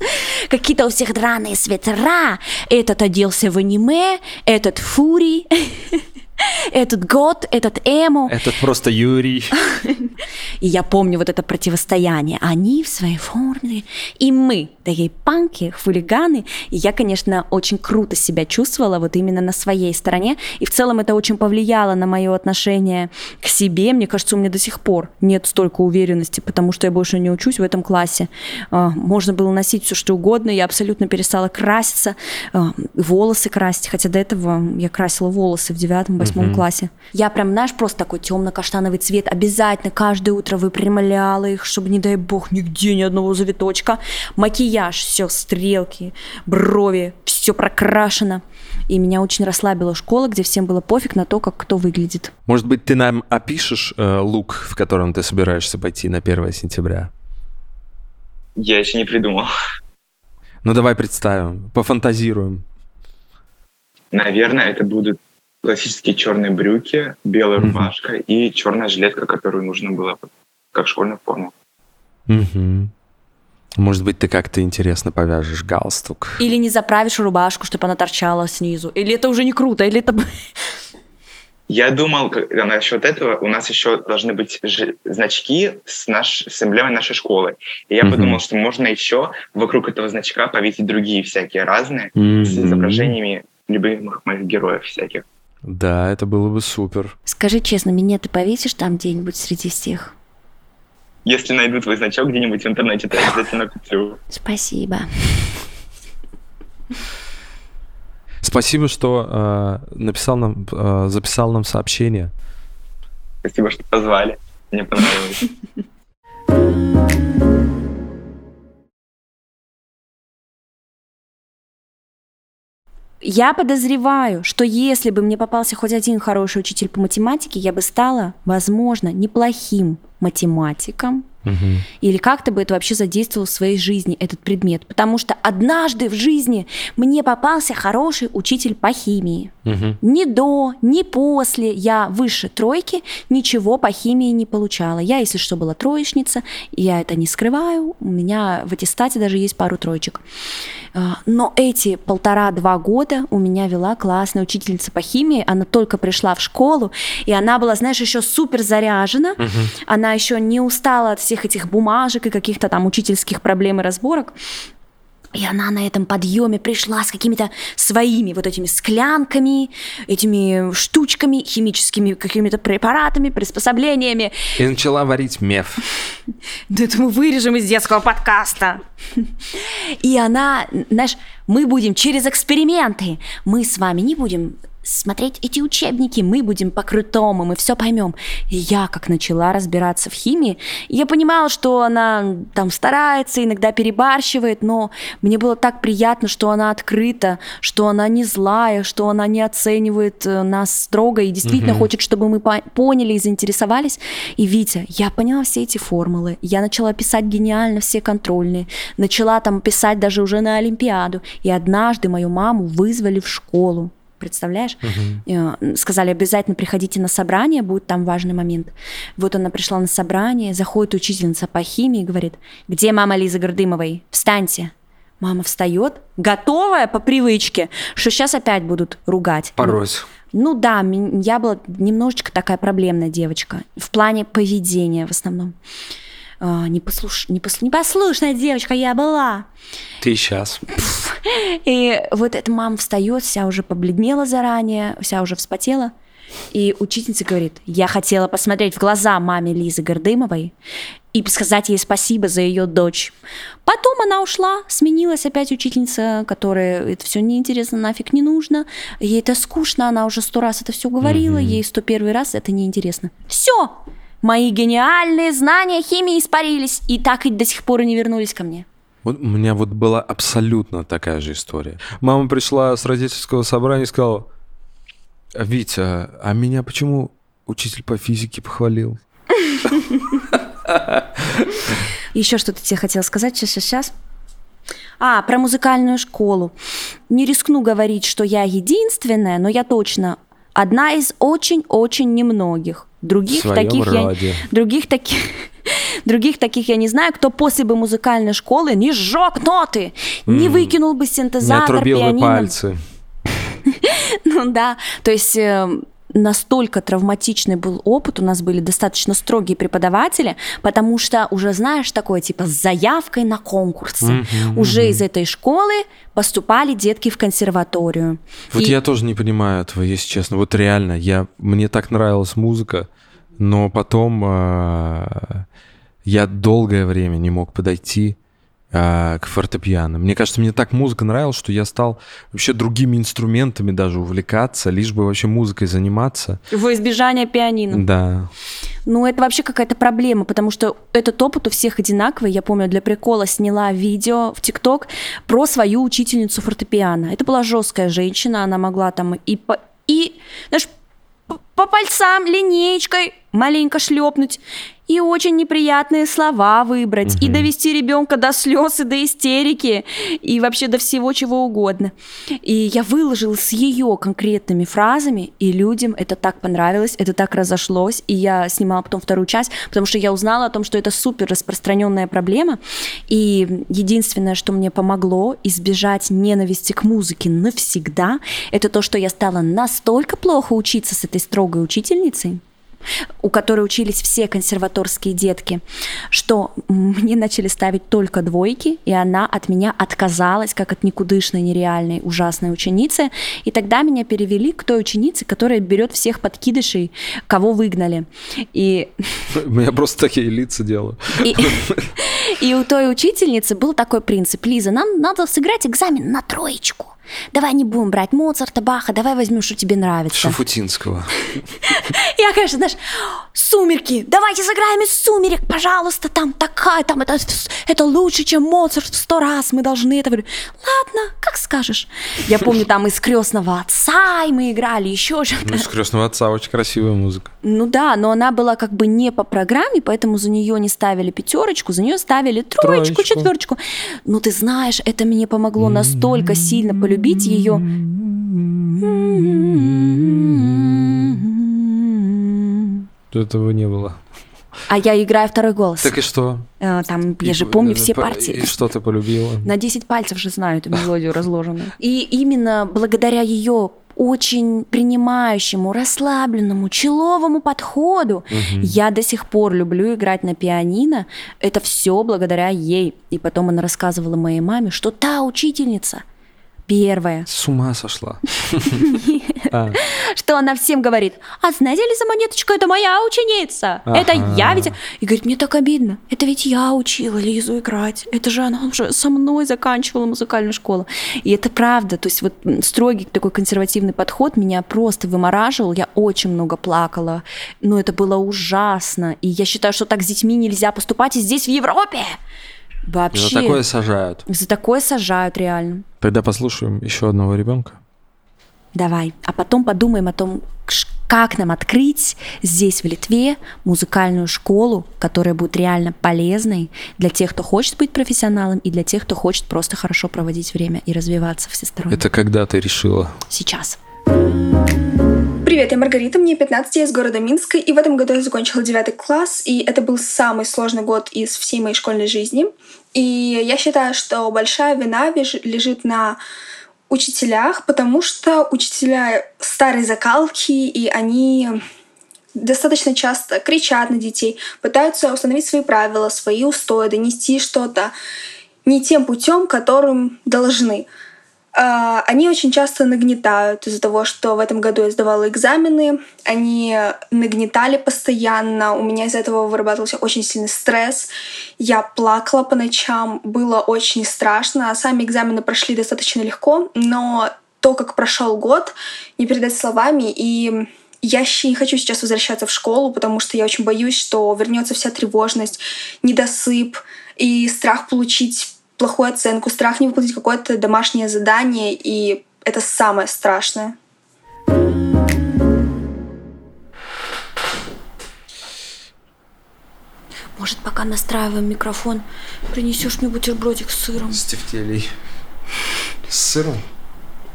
Какие-то у всех драные свитера. Этот оделся в аниме, этот фури, этот год, этот эмо. Этот просто Юрий. И я помню вот это противостояние. Они в своей форме, и мы, такие панки, хулиганы. И я, конечно, очень круто себя чувствовала вот именно на своей стороне. И в целом это очень повлияло на мое отношение к себе. Мне кажется, у меня до сих пор нет столько уверенности, потому что я больше не учусь в этом классе. А, Можно было носить все что угодно. Я абсолютно перестала краситься, а, волосы красить. Хотя до этого я красила волосы в девятом, восьмом Мгм. классе. Я прям, знаешь, просто такой темно-каштановый цвет. Обязательно каждое утро выпрямляла их, чтобы, не дай бог, нигде ни одного завиточка. Макияж, все, стрелки, брови, все прокрашено. И меня очень расслабила школа, где всем было пофиг на то, как кто выглядит. Может быть, ты нам опишешь э, лук, в котором ты собираешься пойти на 1 сентября? Я еще не придумал. Ну, давай представим, пофантазируем. Наверное, это будут классические черные брюки, белая Мгм. рубашка и черная жилетка, которую нужно было как школьную форму. Мгм. Может быть, ты как-то интересно повяжешь галстук. Или не заправишь рубашку, чтобы она торчала снизу. Или это уже не круто, или это... Я думал как- насчет этого, у нас еще должны быть жи- значки с, наш, с эмблемой нашей школы. И я Мгм. подумал, что можно еще вокруг этого значка повесить другие всякие разные с Мгм. изображениями любимых моих героев всяких. Да, это было бы супер. Скажи честно, меня ты повесишь там где-нибудь среди всех? Если найду твой значок где-нибудь в интернете, то я обязательно куплю. Спасибо. Спасибо, что э, написал нам, э, записал нам сообщение. Спасибо, что позвали. Мне понравилось. Я подозреваю, что если бы мне попался хоть один хороший учитель по математике, я бы стала, возможно, неплохим математиком, Мгм. или как-то бы это вообще задействовал в своей жизни, этот предмет. Потому что однажды в жизни мне попался хороший учитель по химии. Мгм. Ни до, ни после я выше тройки ничего по химии не получала. Я, если что, была троечница, я это не скрываю. У меня в аттестате даже есть пару троечек. А, Но эти полтора-два года у меня вела классная учительница по химии. Она только пришла в школу, и она была, знаешь, еще супер заряжена. Она еще не устала от всех этих бумажек и каких-то там учительских проблем и разборок. И она на этом подъеме пришла с какими-то своими вот этими склянками, этими штучками, химическими какими-то препаратами, приспособлениями. И начала варить меф. Да это мы вырежем из детского подкаста. И она, знаешь, мы будем через эксперименты. Мы с вами не будем смотреть эти учебники, мы будем по-крутому, мы все поймем. И я как начала разбираться в химии, я понимала, что она там старается, иногда перебарщивает, но мне было так приятно, что она открыта, что она не злая, что она не оценивает э, нас строго и действительно Мгм. хочет, чтобы мы по- поняли и заинтересовались. И Витя, я поняла все эти формулы, я начала писать гениально все контрольные, начала там писать даже уже на Олимпиаду. И однажды мою маму вызвали в школу. Представляешь? Э, Сказали, обязательно приходите на собрание, будет там важный момент. Вот она пришла на собрание, заходит учительница по химии и говорит, где мама Лизы Гордымовой? Встаньте. Мама встает, готовая по привычке, что сейчас опять будут ругать. Порось. Ну да, я была немножечко такая проблемная девочка. В плане поведения в основном. А, непослуш... непос- Непослушная девочка я была. Ты сейчас. И вот эта мама встает, вся уже побледнела заранее, вся уже вспотела. И учительница говорит, я хотела посмотреть в глаза маме Лизы Гордымовой и сказать ей спасибо за ее дочь. Потом она ушла, сменилась опять учительница, которая это все неинтересно, нафиг не нужно. Ей это скучно, она уже сто раз это все говорила, Мгм. ей сто первый раз это неинтересно. Все, мои гениальные знания химии испарились и так и до сих пор и не вернулись ко мне. Вот у меня вот была абсолютно такая же история. Мама пришла с родительского собрания и сказала, Витя, а меня почему учитель по физике похвалил? Еще что-то тебе хотела сказать. Сейчас, сейчас, сейчас. А, про музыкальную школу. Не рискну говорить, что я единственная, но я точно одна из очень-очень немногих. Других своем таких я, роде. других таких Других таких я не знаю, кто после бы музыкальной школы не сжег ноты, не М. выкинул бы Не синтезатор, отрубил бы пианино. пальцы. Ну да, то есть э, настолько травматичный был опыт, у нас были достаточно строгие преподаватели, потому что уже знаешь такое типа с заявкой на конкурсы. Мгм, Уже мгм. из этой школы поступали детки в консерваторию. Вот И- я тоже не понимаю этого, если честно. Вот реально, я, мне так нравилась музыка, но потом э, я долгое время не мог подойти к фортепиано. Мне кажется, мне так музыка нравилась, что я стал вообще другими инструментами даже увлекаться, лишь бы вообще музыкой заниматься. В избежание пианино. Да. Ну, это вообще какая-то проблема, потому что этот опыт у всех одинаковый. Я помню, для прикола сняла видео в ТикТок про свою учительницу фортепиано. Это была жесткая женщина, она могла там и по, и, знаешь, по пальцам линеечкой маленько шлепнуть и очень неприятные слова выбрать, и Мгм. довести ребенка до слез и до истерики, и вообще до всего чего угодно. И я выложила с ее конкретными фразами, и людям это так понравилось, это так разошлось, и я снимала потом вторую часть, потому что я узнала о том, что это супер распространенная проблема, и единственное, что мне помогло избежать ненависти к музыке навсегда, это то, что я стала настолько плохо учиться с этой строгой учительницей, у которой учились все консерваторские детки, что мне начали ставить только двойки, и она от меня отказалась, как от никудышной, нереальной, ужасной ученицы. И тогда меня перевели к той ученице, которая берет всех подкидышей, кого выгнали. И Я просто такие лица делаю. и, и у той учительницы был такой принцип. Лиза, нам надо сыграть экзамен на троечку. Давай не будем брать Моцарта, Баха, давай возьмем, что тебе нравится. Шафутинского. Я, конечно, знаешь, сумерки, давайте сыграем из сумерек, пожалуйста, там такая, там это, это лучше, чем Моцарт в сто раз, мы должны это. Ладно, как скажешь. Я помню, там из крестного отца, и мы играли еще Ну, что-то. из крестного отца очень красивая музыка. Ну да, но она была как бы не по программе, поэтому за нее не ставили пятерочку, за нее ставили троечку, Троечку. четверочку. Ну ты знаешь, это мне помогло настолько сильно полюбить ее. Этого не было. А я играю второй голос. Так и что? Э, Там я И- же помню э, все партии. И что ты полюбила? На 10 пальцев же знаю эту мелодию разложенную. И именно благодаря ее очень принимающему, расслабленному, человому подходу. Мгм. Я до сих пор люблю играть на пианино. Это все благодаря ей. И потом она рассказывала моей маме, что та учительница первая, С ума сошла. А, что она всем говорит, а знаете, Лиза Монеточка, это моя ученица, это я ведь... И говорит, мне так обидно, это ведь я учила Лизу играть, это же она уже со мной заканчивала музыкальную школу. И это правда, то есть вот строгий такой консервативный подход меня просто вымораживал, я очень много плакала, но это было ужасно, и я считаю, что так с детьми нельзя поступать. И здесь, в Европе. Вообще. За такое сажают. За такое сажают реально. Тогда послушаем еще одного ребенка. Давай. А потом подумаем о том, как нам открыть здесь, в Литве, музыкальную школу, которая будет реально полезной для тех, кто хочет быть профессионалом, и для тех, кто хочет просто хорошо проводить время и развиваться всесторонне. Это когда ты решила? Сейчас. Привет, я Маргарита, мне 15, я из города Минска, и в этом году я закончила 9 класс, и это был самый сложный год из всей моей школьной жизни. И я считаю, что большая вина лежит на учителях, потому что учителя старой закалки, и они достаточно часто кричат на детей, пытаются установить свои правила, свои устои, донести что-то не тем путем, которым должны. А, Они очень часто нагнетают из-за того, что в этом году я сдавала экзамены. Они нагнетали постоянно. У меня из-за этого вырабатывался очень сильный стресс. Я плакала по ночам. Было очень страшно. Сами экзамены прошли достаточно легко, но то, как прошел год, не передать словами. И я не хочу сейчас возвращаться в школу, потому что я очень боюсь, что вернется вся тревожность, недосып и страх получить плохую оценку, страх не выполнить какое-то домашнее задание, и это самое страшное. Может, пока настраиваем микрофон, принесешь мне бутербродик с сыром? С тефтелей. С сыром?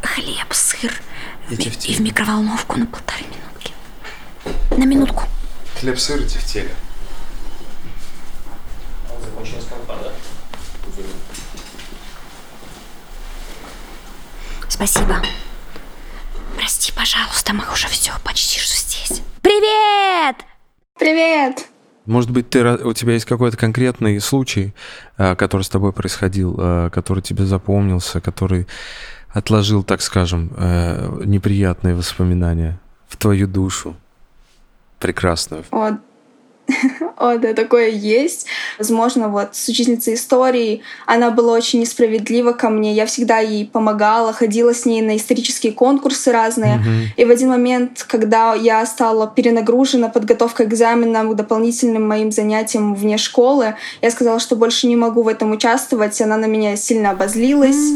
Хлеб, сыр. И И в микроволновку на полторы минутки. На минутку. Хлеб, сыр и тефтели. Закончилась компа, да? Спасибо. Прости, пожалуйста, мы уже все, почти что здесь. Привет! Привет! Может быть, ты, у тебя есть какой-то конкретный случай, а, который с тобой происходил, а, который тебе запомнился, который отложил, так скажем, э, неприятные воспоминания в твою душу прекрасную. О, О, да, такое есть. Возможно, вот с учительницей истории она была очень несправедлива ко мне. Я всегда ей помогала, ходила с ней на исторические конкурсы разные. И в один момент, когда я стала перенагружена подготовкой к экзаменам, к дополнительным моим занятиям вне школы, я сказала, что больше не могу в этом участвовать. Она на меня сильно обозлилась,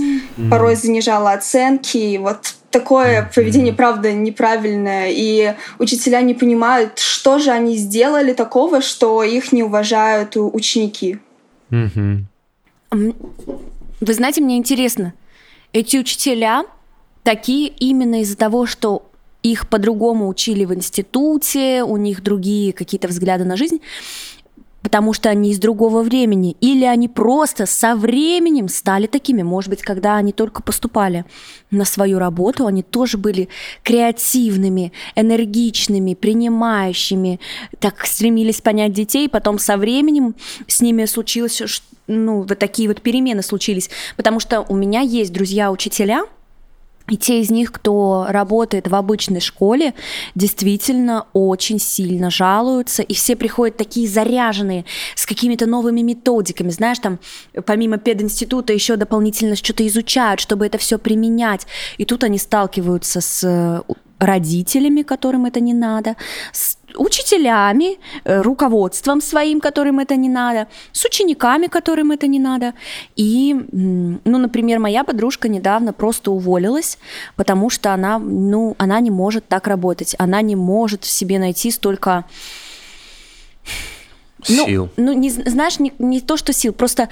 порой занижала оценки. И вот такое поведение, правда, неправильное. И учителя не понимают, что же они сделали такого, что их не уважают ученики. Вы знаете, мне интересно, эти учителя такие именно из-за того, что их по-другому учили в институте, у них другие какие-то взгляды на жизнь, потому что они из другого времени, или они просто со временем стали такими. Может быть, когда они только поступали на свою работу, они тоже были креативными, энергичными, принимающими, так стремились понять детей, потом со временем с ними случилось, ну, вот такие вот перемены случились. Потому что у меня есть друзья-учителя, и те из них, кто работает в обычной школе, действительно очень сильно жалуются, и все приходят такие заряженные с какими-то новыми методиками, знаешь, там помимо пединститута еще дополнительно что-то изучают, чтобы это все применять. И тут они сталкиваются с родителями, которым это не надо, с учителями, э, руководством своим, которым это не надо, с учениками, которым это не надо. И, ну, например, моя подружка недавно просто уволилась, потому что она, ну, она не может так работать, она не может в себе найти столько ну, Сил. Ну, не, з- знаешь, не, не то, что сил, просто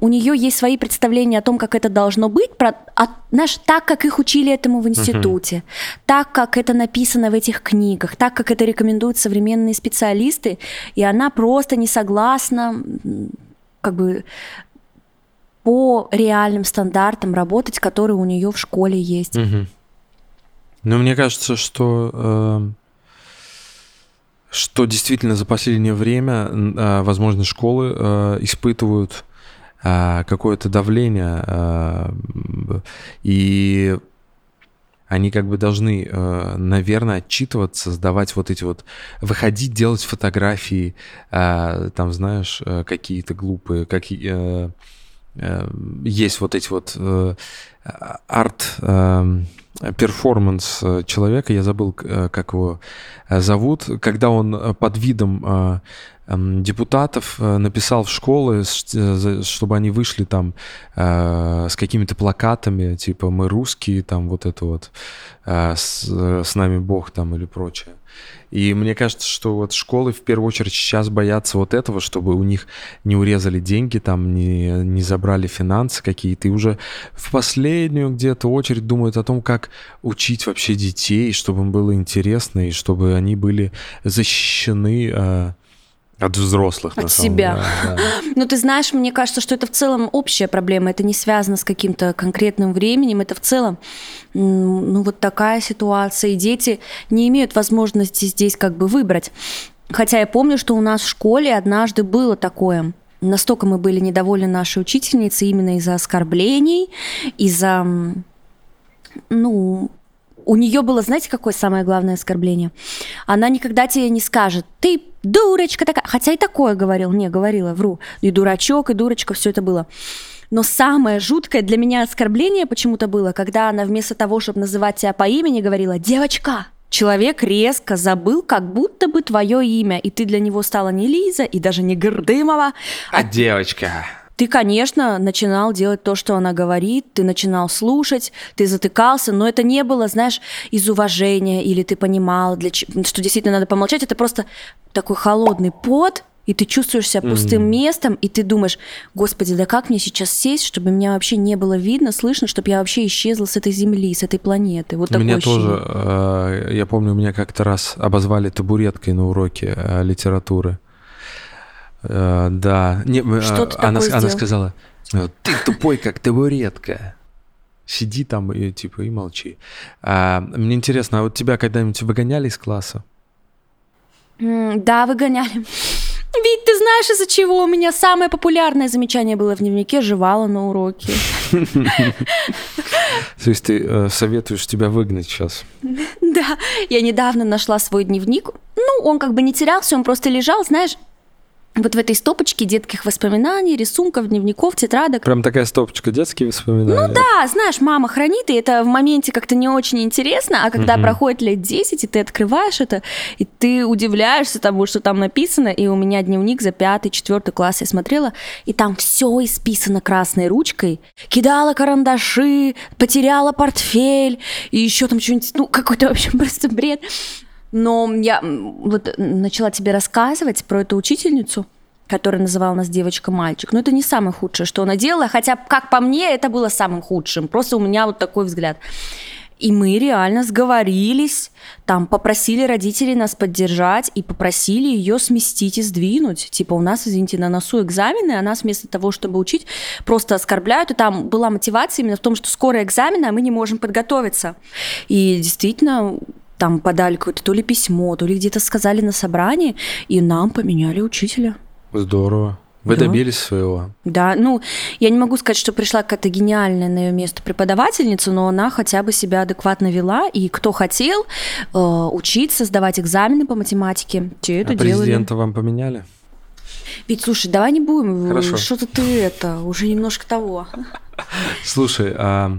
у нее есть свои представления о том, как это должно быть, про, а, знаешь, так, как их учили этому в институте, так, как это написано в этих книгах, так, как это рекомендуют современные специалисты, и она просто не согласна, как бы по реальным стандартам работать, которые у нее в школе есть. Мгм. Ну, мне кажется, что, э, что действительно за последнее время, э, возможно, школы э, испытывают какое-то давление, м, и они как бы должны, э, наверное, отчитываться, сдавать вот эти вот, выходить, делать фотографии, там, знаешь, какие-то глупые, какие есть вот эти вот э, арт перформанс э, человека, я забыл, э, как его зовут, когда он под видом депутатов э, написал в школы, э, чтобы они вышли там э, с какими-то плакатами, типа «Мы русские», там вот это вот, с, «С нами Бог» там или прочее. И мне кажется, что вот школы в первую очередь сейчас боятся вот этого, чтобы у них не урезали деньги, там не, не забрали финансы какие-то, и уже в последнюю где-то очередь думают о том, как учить вообще детей, чтобы им было интересно, и чтобы они были защищены от взрослых. на От самом себя. деле, да. Ну, ты знаешь, мне кажется, что это в целом общая проблема. Это не связано с каким-то конкретным временем. Это в целом, ну, вот такая ситуация. И дети не имеют возможности здесь как бы выбрать. Хотя я помню, что у нас в школе однажды было такое. Настолько мы были недовольны нашей учительницей именно из-за оскорблений, из-за, ну, у нее было, знаете, какое самое главное оскорбление? Она никогда тебе не скажет, ты дурочка такая. Хотя и такое говорил, не, говорила, вру. И дурачок, и дурочка, все это было. Но самое жуткое для меня оскорбление почему-то было, когда она вместо того, чтобы называть тебя по имени, говорила «девочка». Человек резко забыл, как будто бы твое имя, и ты для него стала не Лиза и даже не Гордымова, А девочка. Ты, конечно, начинал делать то, что она говорит, ты начинал слушать, ты затыкался, но это не было, знаешь, из уважения, или ты понимал, для, ч- что действительно надо помолчать, это просто такой холодный пот, и ты чувствуешь себя пустым Мгм. местом, и ты думаешь, господи, да как мне сейчас сесть, чтобы меня вообще не было видно, слышно, чтобы я вообще исчезла с этой земли, с этой планеты. Вот такое меня тоже, э, я помню, меня как-то раз обозвали табуреткой на уроке э, литературы. Э, Да, не, э, Что ты она, такое она сказала, «Э, ты тупой, как табуретка. Сиди там и типа и молчи. А, мне интересно, а вот тебя когда-нибудь выгоняли из класса? Да, выгоняли. Ведь ты знаешь, из-за чего у меня самое популярное замечание было в дневнике «жевала на уроке». То есть ты советуешь тебя выгнать сейчас? Да, я недавно нашла свой дневник. Ну, он как бы не терялся, он просто лежал, знаешь, вот в этой стопочке детских воспоминаний, рисунков, дневников, тетрадок. Прям такая стопочка детские воспоминания? Ну да, знаешь, мама хранит, и это в моменте как-то не очень интересно, а когда Мгм. проходит лет 10, и ты открываешь это, и ты удивляешься тому, что там написано, и у меня дневник за пятый, четвертый класс я смотрела, и там все исписано красной ручкой. Кидала карандаши, потеряла портфель, и еще там что-нибудь, ну, какой-то вообще просто бред. Но я вот начала тебе рассказывать про эту учительницу, которая называла нас девочка-мальчик. Но это не самое худшее, что она делала, хотя, как по мне, это было самым худшим. Просто у меня вот такой взгляд. И мы реально сговорились, там попросили родителей нас поддержать и попросили ее сместить и сдвинуть. Типа у нас, извините, на носу экзамены, а нас вместо того, чтобы учить, просто оскорбляют. И там была мотивация именно в том, что скоро экзамены, а мы не можем подготовиться. И действительно, там подали какое-то то ли письмо, то ли где-то сказали на собрании, и нам поменяли учителя. Здорово. Вы Да. добились своего. Да, ну, я не могу сказать, что пришла какая-то гениальная на ее место преподавательница, но она хотя бы себя адекватно вела, и кто хотел э, учиться, сдавать экзамены по математике, те это а делали. президента вам поменяли? Ведь, слушай, давай не будем, э, Хорошо. что-то ты это, уже немножко того. Слушай, а,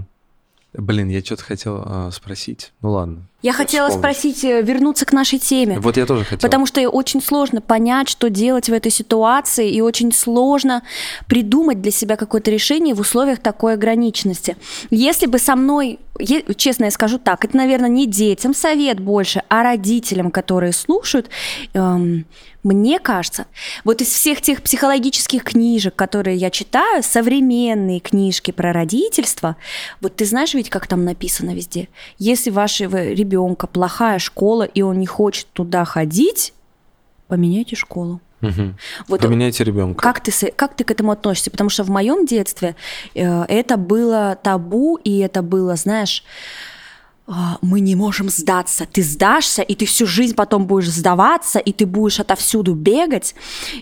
блин, я что-то хотел а, спросить. Ну ладно. Я хотела вспомню. спросить, э, вернуться к нашей теме. Вот я тоже хотел. Потому что очень сложно понять, что делать в этой ситуации, и очень сложно придумать для себя какое-то решение в условиях такой ограниченности. Если бы со мной, е- честно я скажу так, это, наверное, не детям совет больше, а родителям, которые слушают, эм, мне кажется, вот из всех тех психологических книжек, которые я читаю, современные книжки про родительство, вот ты знаешь ведь, как там написано везде? Если вашего ребенка плохая школа, и он не хочет туда ходить, поменяйте школу. Мгм. Вот Поменяйте ребенка. как ты, как ты к этому относишься? Потому что в моем детстве э, это было табу, и это было, знаешь, мы не можем сдаться. Ты сдашься, и ты всю жизнь потом будешь сдаваться, и ты будешь отовсюду бегать.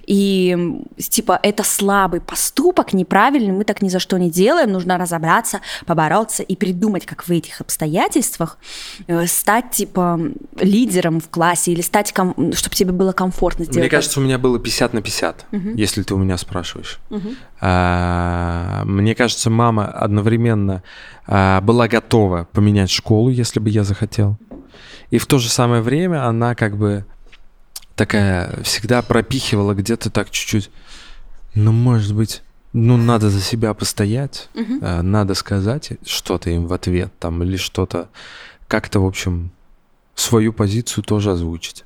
И типа это слабый поступок, неправильный, мы так ни за что не делаем. Нужно разобраться, побороться и придумать, как в этих обстоятельствах э, стать типа лидером в классе или стать, ком- чтобы тебе было комфортно сделать. Мне кажется, у меня было 50 на 50, Мгм. если ты у меня спрашиваешь. Мгм. А, Мне кажется, мама одновременно а, была готова поменять школу, если бы я захотел. И в то же самое время она как бы такая всегда пропихивала где-то так чуть-чуть. Ну, может быть, ну, надо за себя постоять, а, надо сказать что-то им в ответ там или что-то как-то, в общем, свою позицию тоже озвучить.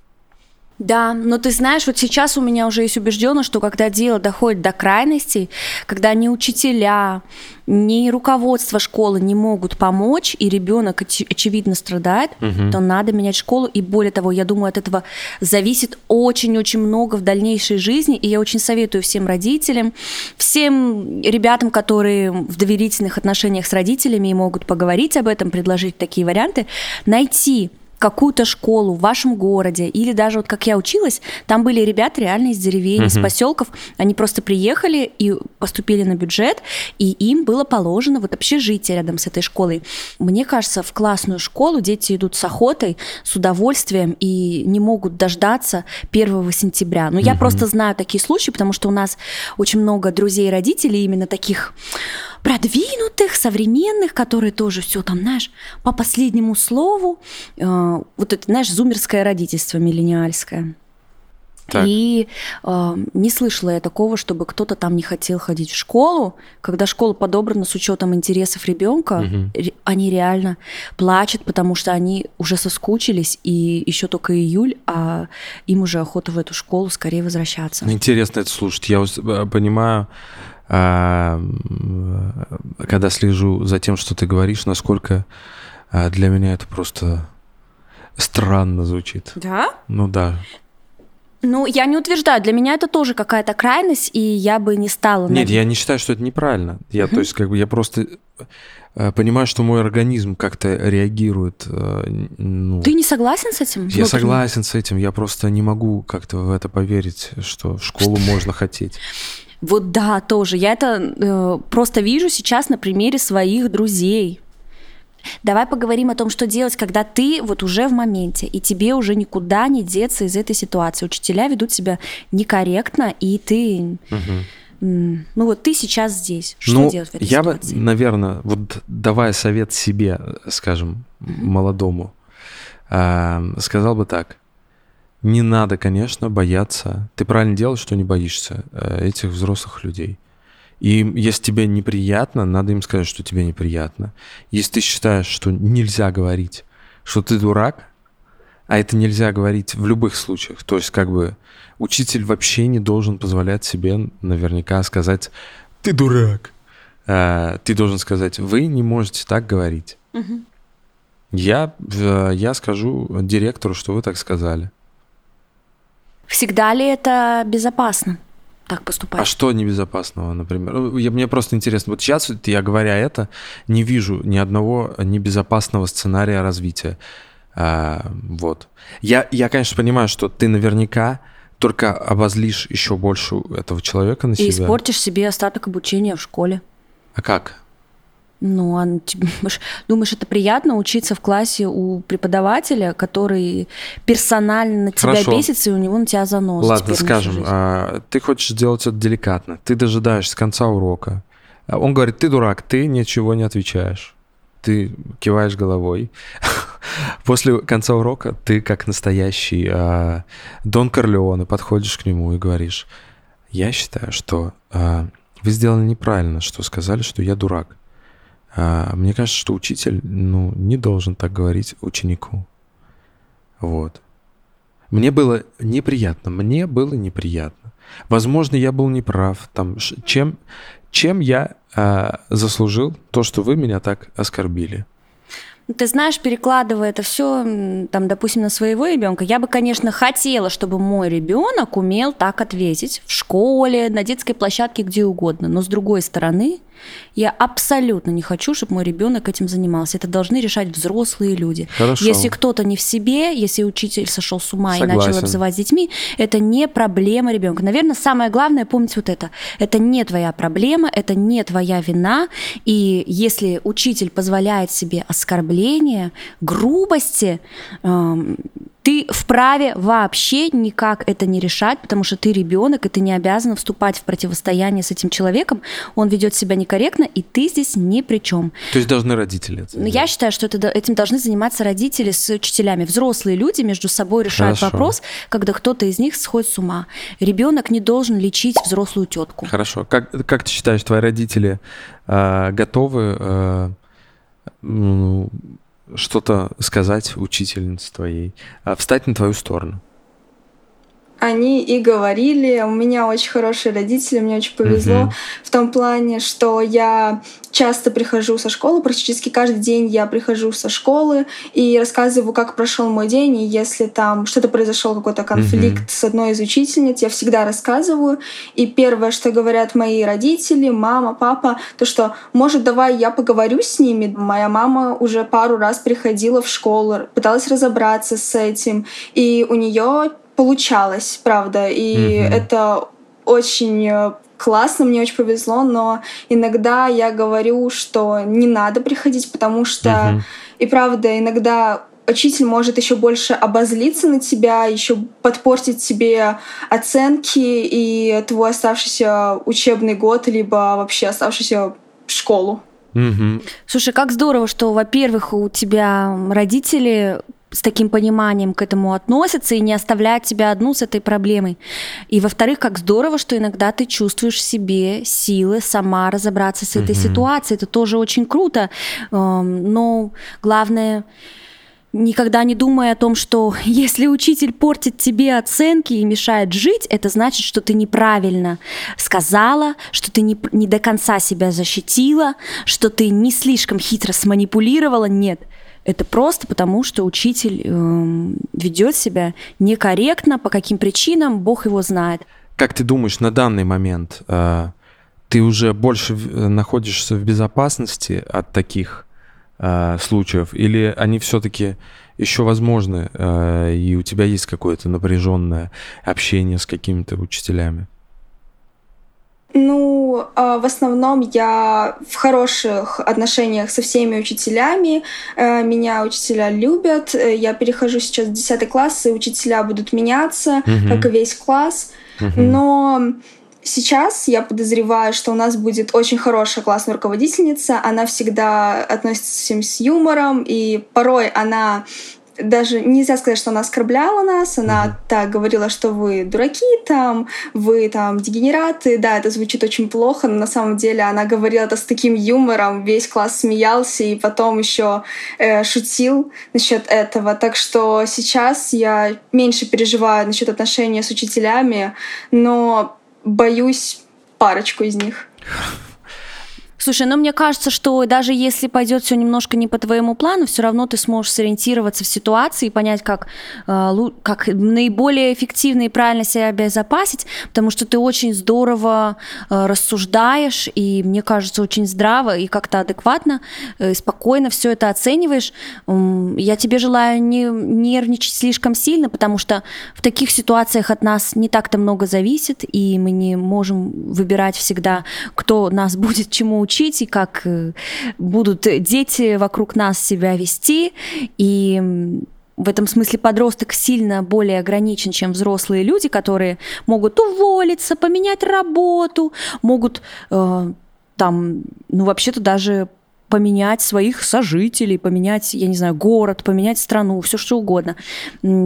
Да, но ты знаешь, вот сейчас у меня уже есть убежденность, что когда дело доходит до крайностей, когда ни учителя, ни руководство школы не могут помочь, и ребенок оч- очевидно страдает, Мгм. то надо менять школу. И более того, я думаю, от этого зависит очень-очень много в дальнейшей жизни. И я очень советую всем родителям, всем ребятам, которые в доверительных отношениях с родителями и могут поговорить об этом, предложить такие варианты, найти какую-то школу в вашем городе, или даже вот как я училась, там были ребята реально из деревень, из Мгм. поселков, они просто приехали и поступили на бюджет, и им было положено вот общежитие рядом с этой школой. Мне кажется, в классную школу дети идут с охотой, с удовольствием и не могут дождаться 1 сентября. Но я Мгм. просто знаю такие случаи, потому что у нас очень много друзей и родителей именно таких продвинутых, современных, которые тоже все там, знаешь, по последнему слову, э, вот это, знаешь, зумерское родительство миллениальское. Так. И э, не слышала я такого, чтобы кто-то там не хотел ходить в школу. Когда школа подобрана с учетом интересов ребенка, Мгм. они реально плачут, потому что они уже соскучились, и еще только июль, а им уже охота в эту школу скорее возвращаться. Интересно это слушать. Я э, понимаю, когда слежу за тем, что ты говоришь, насколько а, для меня это просто странно звучит. Да? Ну да. Ну, я не утверждаю, для меня это тоже какая-то крайность, и я бы не стала... Нет, я не считаю, что это неправильно. Я, то есть, как бы я просто э, понимаю, что мой организм как-то реагирует. э, ну, Ты не согласен с этим? Я внутренне? согласен с этим, я просто не могу как-то в это поверить, что в школу можно хотеть. Вот да, тоже. Я это э, просто вижу сейчас на примере своих друзей. Давай поговорим о том, что делать, когда ты вот уже в моменте, и тебе уже никуда не деться из этой ситуации. Учителя ведут себя некорректно, и ты... М, Ну вот ты сейчас здесь. Что ну, делать в этой я бы, ситуации? наверное, вот давая совет себе, э, скажем, молодому, а, сказал бы так. Не надо, конечно, бояться. Ты правильно делаешь, что не боишься э, этих взрослых людей. И если тебе неприятно, надо им сказать, что тебе неприятно. Если ты считаешь, что нельзя говорить, что ты дурак, а это нельзя говорить в любых случаях. То есть, как бы, учитель вообще не должен позволять себе наверняка сказать «ты дурак». А, Ты должен сказать «вы не можете так говорить». Мгм. Я, э, я скажу директору, что вы так сказали. Всегда ли это безопасно так поступать? А что небезопасного, например? Я- Мне просто интересно. Вот сейчас, я говоря это, не вижу ни одного небезопасного сценария развития. А, вот. Я, я, конечно, понимаю, что ты наверняка только обозлишь еще больше этого человека на И себя. испортишь себе остаток обучения в школе. А как? Ну, а думаешь, это приятно учиться в классе у преподавателя, который персонально на тебя Хорошо. бесится, и у него на тебя занос. Ладно, скажем, а, ты хочешь сделать это деликатно. Ты дожидаешься конца урока. А Он говорит, ты дурак, ты ничего не отвечаешь. Ты киваешь головой. После конца урока ты, как настоящий а, Дон Корлеоне, подходишь к нему и говоришь, я считаю, что а, вы сделали неправильно, что сказали, что я дурак. А, Мне кажется, что учитель ну, не должен так говорить ученику. Вот. Мне было неприятно, мне было неприятно. Возможно, я был неправ. Там, чем, чем я а, заслужил то, что вы меня так оскорбили? Ты знаешь, перекладывая это все, там, допустим, на своего ребенка, я бы, конечно, хотела, чтобы мой ребенок умел так ответить в школе, на детской площадке, где угодно. Но с другой стороны, я абсолютно не хочу, чтобы мой ребенок этим занимался. Это должны решать взрослые люди. Хорошо. Если кто-то не в себе, если учитель сошел с ума и начал Согласен. обзывать с детьми, это не проблема ребенка. Наверное, самое главное помнить вот это. Это не твоя проблема, это не твоя вина. И если учитель позволяет себе оскорбления, грубости, эм, ты вправе вообще никак это не решать, потому что ты ребенок, и ты не обязан вступать в противостояние с этим человеком. Он ведет себя некорректно, и ты здесь ни при чем. То есть должны родители это Ну? Я считаю, что это, этим должны заниматься родители с учителями. Взрослые люди между собой решают Хорошо. вопрос, когда кто-то из них сходит с ума. Ребенок не должен лечить взрослую тетку. Хорошо. Как, как ты считаешь, твои родители а, готовы а, ну, что-то сказать учительнице твоей, а, встать на твою сторону? Они и говорили, у меня очень хорошие родители, мне очень повезло Мгм. в том плане, что я часто прихожу со школы, практически каждый день я прихожу со школы и рассказываю, как прошел мой день, и если там что-то произошел, какой-то конфликт с одной из учительниц, я всегда рассказываю. И первое, что говорят мои родители, мама, папа, то что, может, давай я поговорю с ними. Моя мама уже пару раз приходила в школу, пыталась разобраться с этим, и у нее получалось, правда, и Мгм. это очень э, классно, мне очень повезло, но иногда я говорю, что не надо приходить, потому что Мгм. и правда иногда учитель может еще больше обозлиться на тебя, еще подпортить тебе оценки и твой оставшийся учебный год, либо вообще оставшийся школу. Мгм. Слушай, как здорово, что, во-первых, у тебя родители с таким пониманием к этому относятся и не оставляют тебя одну с этой проблемой. И во-вторых, как здорово, что иногда ты чувствуешь в себе силы сама разобраться с этой Мгм. ситуацией. Это тоже очень круто. Эм, Но главное никогда не думай о том, что если учитель портит тебе оценки и мешает жить, это значит, что ты неправильно сказала, что ты не, не до конца себя защитила, что ты не слишком хитро сманипулировала. Нет. Это просто потому, что учитель эм, ведет себя некорректно, по каким причинам, Бог его знает. Как ты думаешь, на данный момент э, ты уже больше э, находишься в безопасности от таких э, случаев, или они все-таки еще возможны, э, и у тебя есть какое-то напряженное общение с какими-то учителями? Ну, а, в основном я в хороших отношениях со всеми учителями. Э, Меня учителя любят. Э, Я перехожу сейчас в 10 класс, и учителя будут меняться, Мгм. как и весь класс. Мгм. Но сейчас я подозреваю, что у нас будет очень хорошая классная руководительница. Она всегда относится всем с юмором, и порой она даже нельзя сказать, что она оскорбляла нас, она так говорила, что вы дураки там, вы там дегенераты, да, это звучит очень плохо, но на самом деле она говорила это с таким юмором, весь класс смеялся и потом еще э, шутил насчет этого, так что сейчас я меньше переживаю насчет отношений с учителями, но боюсь парочку из них. Слушай, ну мне кажется, что даже если пойдет все немножко не по твоему плану, все равно ты сможешь сориентироваться в ситуации и понять, как, э, как наиболее эффективно и правильно себя обезопасить, потому что ты очень здорово э, рассуждаешь, и мне кажется, очень здраво и как-то адекватно, э, спокойно все это оцениваешь. Я тебе желаю не нервничать слишком сильно, потому что в таких ситуациях от нас не так-то много зависит, и мы не можем выбирать всегда, кто нас будет чему учить, и как э, будут дети вокруг нас себя вести. И в этом смысле подросток сильно более ограничен, чем взрослые люди, которые могут уволиться, поменять работу, могут э, там, ну вообще-то даже поменять своих сожителей, поменять, я не знаю, город, поменять страну, все что угодно.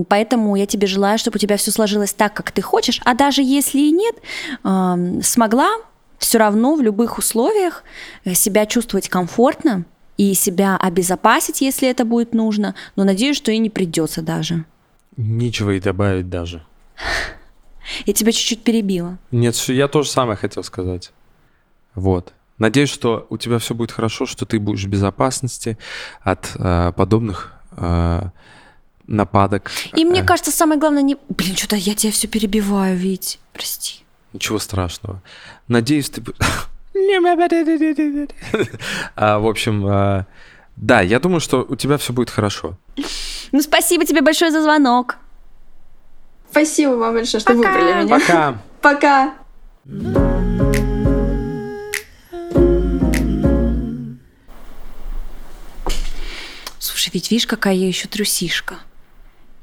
Поэтому я тебе желаю, чтобы у тебя все сложилось так, как ты хочешь. А даже если и нет, эм, смогла все равно в любых условиях э, себя чувствовать комфортно и себя обезопасить, если это будет нужно. Но надеюсь, что и не придется даже. Нечего и добавить даже. Я тебя чуть-чуть перебила. Нет, я тоже самое хотел сказать. Вот. Надеюсь, что у тебя все будет хорошо, что ты будешь в безопасности от э, подобных э, нападок. И мне Э, кажется, самое главное не... Блин, что-то я тебя все перебиваю, ведь. Прости. Ничего страшного. Надеюсь, ты... А, В общем, э, да, я думаю, что у тебя все будет хорошо. Ну, спасибо тебе большое за звонок. Спасибо вам большое, что выбрали меня. Пока. Пока. Слушай, ведь видишь, какая я еще трусишка.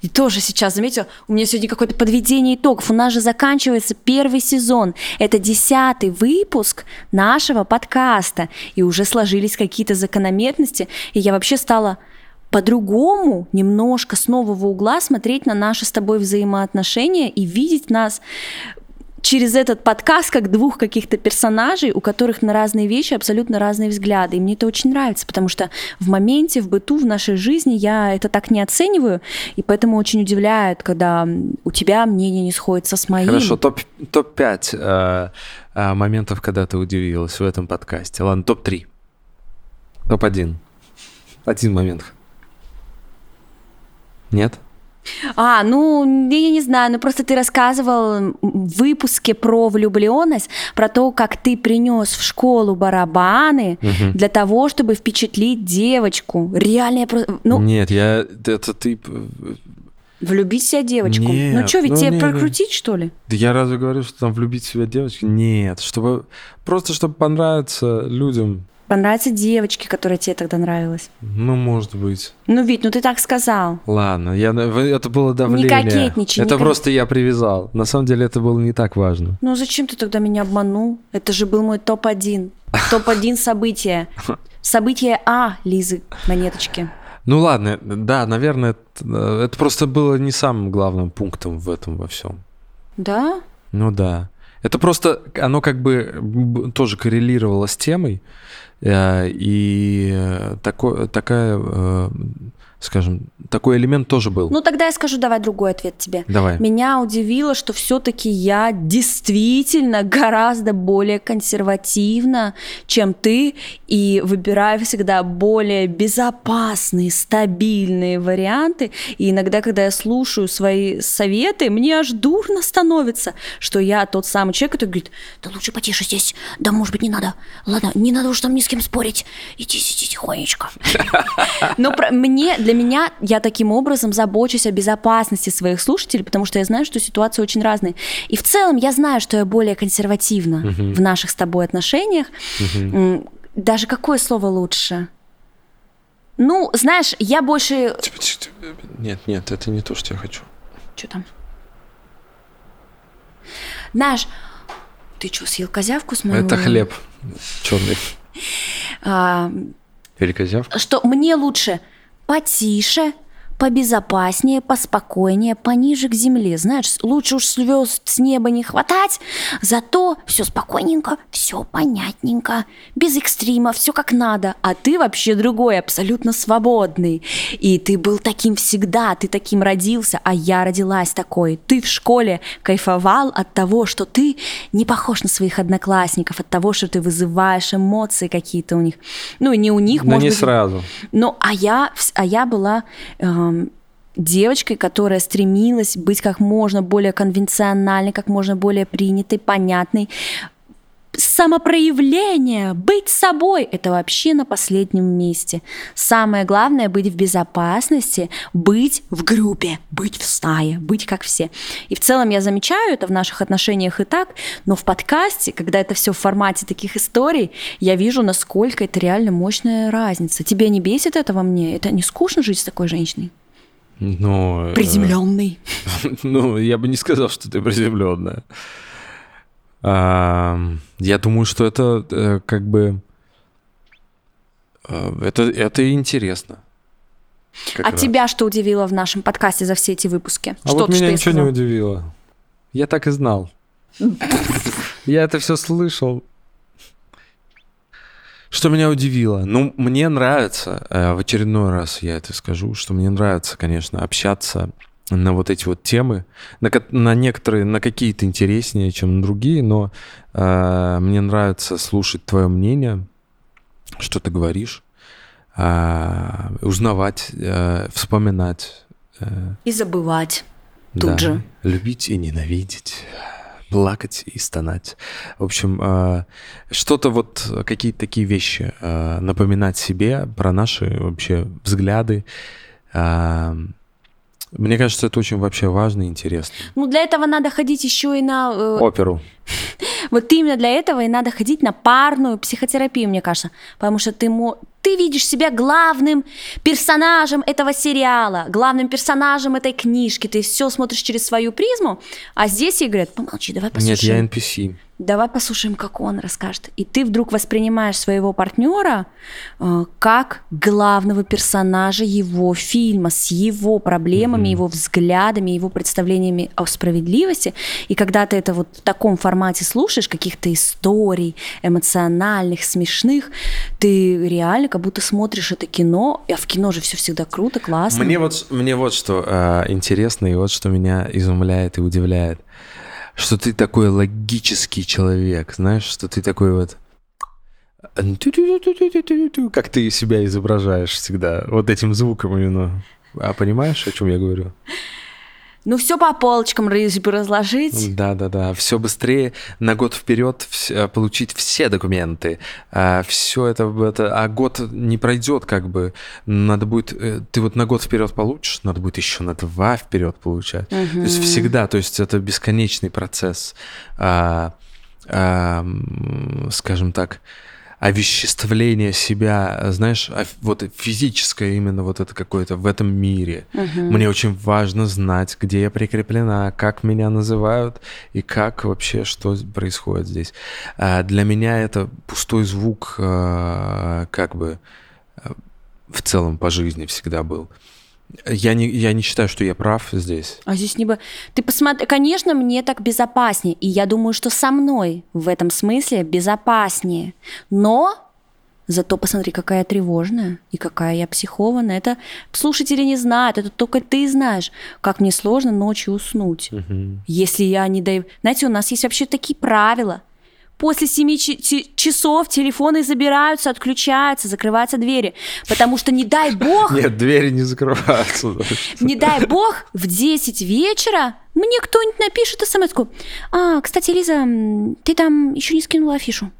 И тоже сейчас заметила, у меня сегодня какое-то подведение итогов. У нас же заканчивается первый сезон. Это десятый выпуск нашего подкаста. И уже сложились какие-то закономерности. И я вообще стала по-другому, немножко с нового угла смотреть на наши с тобой взаимоотношения и видеть нас через этот подкаст как двух каких-то персонажей, у которых на разные вещи абсолютно разные взгляды. И мне это очень нравится, потому что в моменте, в быту, в нашей жизни я это так не оцениваю, и поэтому очень удивляет, когда у тебя мнение не сходится с моим. Хорошо, топ- топ-5 э, э, моментов, когда ты удивилась в этом подкасте. Ладно, топ-3. Топ-1. Один момент. Нет? А, ну, я не знаю, ну просто ты рассказывал в выпуске про влюбленность, про то, как ты принес в школу барабаны Мгм. для того, чтобы впечатлить девочку. Реально, я просто... Ну, Нет, я... Это ты... э, влюбить в себя девочку. ну Нет, что, ведь ну тебе не, не. прокрутить, что ли? Да я разве говорю, что там влюбить в себя девочку? Нет, чтобы... Просто чтобы понравиться людям. Понравится девочке, которая тебе тогда нравилась. Ну, может быть. Ну, Вить, ну ты так сказал. Ладно, я, это было давление. кокетничай, не Это ко- просто я привязал. На самом деле это было не так важно. Ну зачем ты тогда меня обманул? Это же был мой топ-1. Топ-1 события. Событие А Лизы Монеточки. Ну ладно, да, наверное, это, это просто было не самым главным пунктом в этом во всем. Да? Ну да. Это просто, оно как бы тоже коррелировало с темой, и э, тако- такая, э, скажем, такой элемент тоже был. Ну тогда я скажу, давай другой ответ тебе. Давай. Меня удивило, что все-таки я действительно гораздо более консервативна, чем ты, и выбираю всегда более безопасные, стабильные варианты. И иногда, когда я слушаю свои советы, мне аж дурно становится, что я тот самый человек, который говорит, да лучше потише здесь, да может быть не надо, ладно, не надо уж там ни с кем спорить, иди сиди тихонечко. Но мне, для меня, я таким образом забочусь о безопасности своих слушателей, потому что я знаю, что ситуации очень разные. И в целом я знаю, что я более консервативна Мгм. в наших с тобой отношениях. М, Даже какое слово лучше? Ну, знаешь, я больше... Нет, нет, это не то, что я хочу. Что там? Знаешь, ты что, съел козявку с моего... Это хлеб черный. А, Или козявка. что мне лучше потише, побезопаснее, поспокойнее, пониже к земле. Знаешь, лучше уж звезд с неба не хватать, зато все спокойненько, все понятненько, без экстрима, все как надо. А ты вообще другой, абсолютно свободный. И ты был таким всегда, ты таким родился, а я родилась такой. Ты в школе кайфовал от того, что ты не похож на своих одноклассников, от того, что ты вызываешь эмоции какие-то у них. Ну, не у них, Но может не быть, сразу. ну, а я, а я была эм, девочкой, которая стремилась быть как можно более конвенциональной, как можно более принятой, понятной. Самопроявление, быть собой – это вообще на последнем месте. Самое главное – быть в безопасности, быть в группе, быть в стае, быть как все. И в целом я замечаю это в наших отношениях и так, но в подкасте, когда это все в формате таких историй, я вижу, насколько это реально мощная разница. Тебе не бесит это во мне? Это не скучно жить с такой женщиной? Ну, э, Приземленный. Ну, я бы не сказал, что ты приземленная. Я думаю, что это э, как бы... э, Это, это интересно. Как а раз. тебя что удивило в нашем подкасте за все эти выпуски? А что вот меня ничего не удивило. Я так и знал. Я это все слышал. Что меня удивило? Ну, мне нравится, э, в очередной раз я это скажу, что мне нравится, конечно, общаться на вот эти вот темы, на, на некоторые, на какие-то интереснее, чем на другие, но э, мне нравится слушать твое мнение, что ты говоришь, а, узнавать, э, вспоминать. э, И забывать. Тут да, же. Любить и ненавидеть, плакать и стонать. В общем, э, что-то вот, какие-то такие вещи э, напоминать себе про наши вообще взгляды. Э, Мне кажется, это очень вообще важно и интересно. Ну, для этого надо ходить еще и на... э, Оперу. Вот именно для этого и надо ходить на парную психотерапию, мне кажется. Потому что ты, ты видишь себя главным персонажем этого сериала, главным персонажем этой книжки. Ты все смотришь через свою призму, а здесь ей говорят, помолчи, давай Нет, послушаем. я NPC. Давай послушаем, как он расскажет. И ты вдруг воспринимаешь своего партнера э, как главного персонажа его фильма, с его проблемами, его взглядами, его представлениями о справедливости. И когда ты это вот в таком формате слушаешь, каких-то историй эмоциональных, смешных, ты реально как будто смотришь это кино, а в кино же все всегда круто, классно. Мне вот, мне вот что э, интересно, и вот что меня изумляет и удивляет, что ты такой логический человек, знаешь, что ты такой вот... ту-ту-ту-ту-ту-ту-ту, Как ты себя изображаешь всегда, вот этим звуком именно. А понимаешь, о чем я говорю? Ну все по полочкам раз- разложить. Да, да, да. Все быстрее на год вперед получить все документы. Все это, это, а год не пройдет, как бы. Надо будет, э, ты вот на год вперед получишь, надо будет еще на два вперед получать. То есть всегда, то есть это бесконечный процесс, а, а, скажем так, овеществление себя, знаешь, вот физическое именно вот это какое-то в этом мире. Мгм. Мне очень важно знать, где я прикреплена, как меня называют и как вообще что происходит здесь. А Для меня это пустой звук, а, как бы а, в целом по жизни всегда был. Я не, я не считаю, что я прав здесь. А здесь не бы... Ты посмотри, конечно, мне так безопаснее, и я думаю, что со мной в этом смысле безопаснее. Но Зато посмотри, какая я тревожная и какая я психованная. Это слушатели не знают, это только ты знаешь, как мне сложно ночью уснуть. Мгм. Если я не даю... Знаете, у нас есть вообще такие правила. После 7 часов телефоны забираются, отключаются, закрываются двери. Потому что, не дай бог, Нет, двери не закрываются. не дай бог, в 10 вечера мне кто-нибудь напишет смс -ку. А, кстати, Лиза, ты там еще не скинула афишу.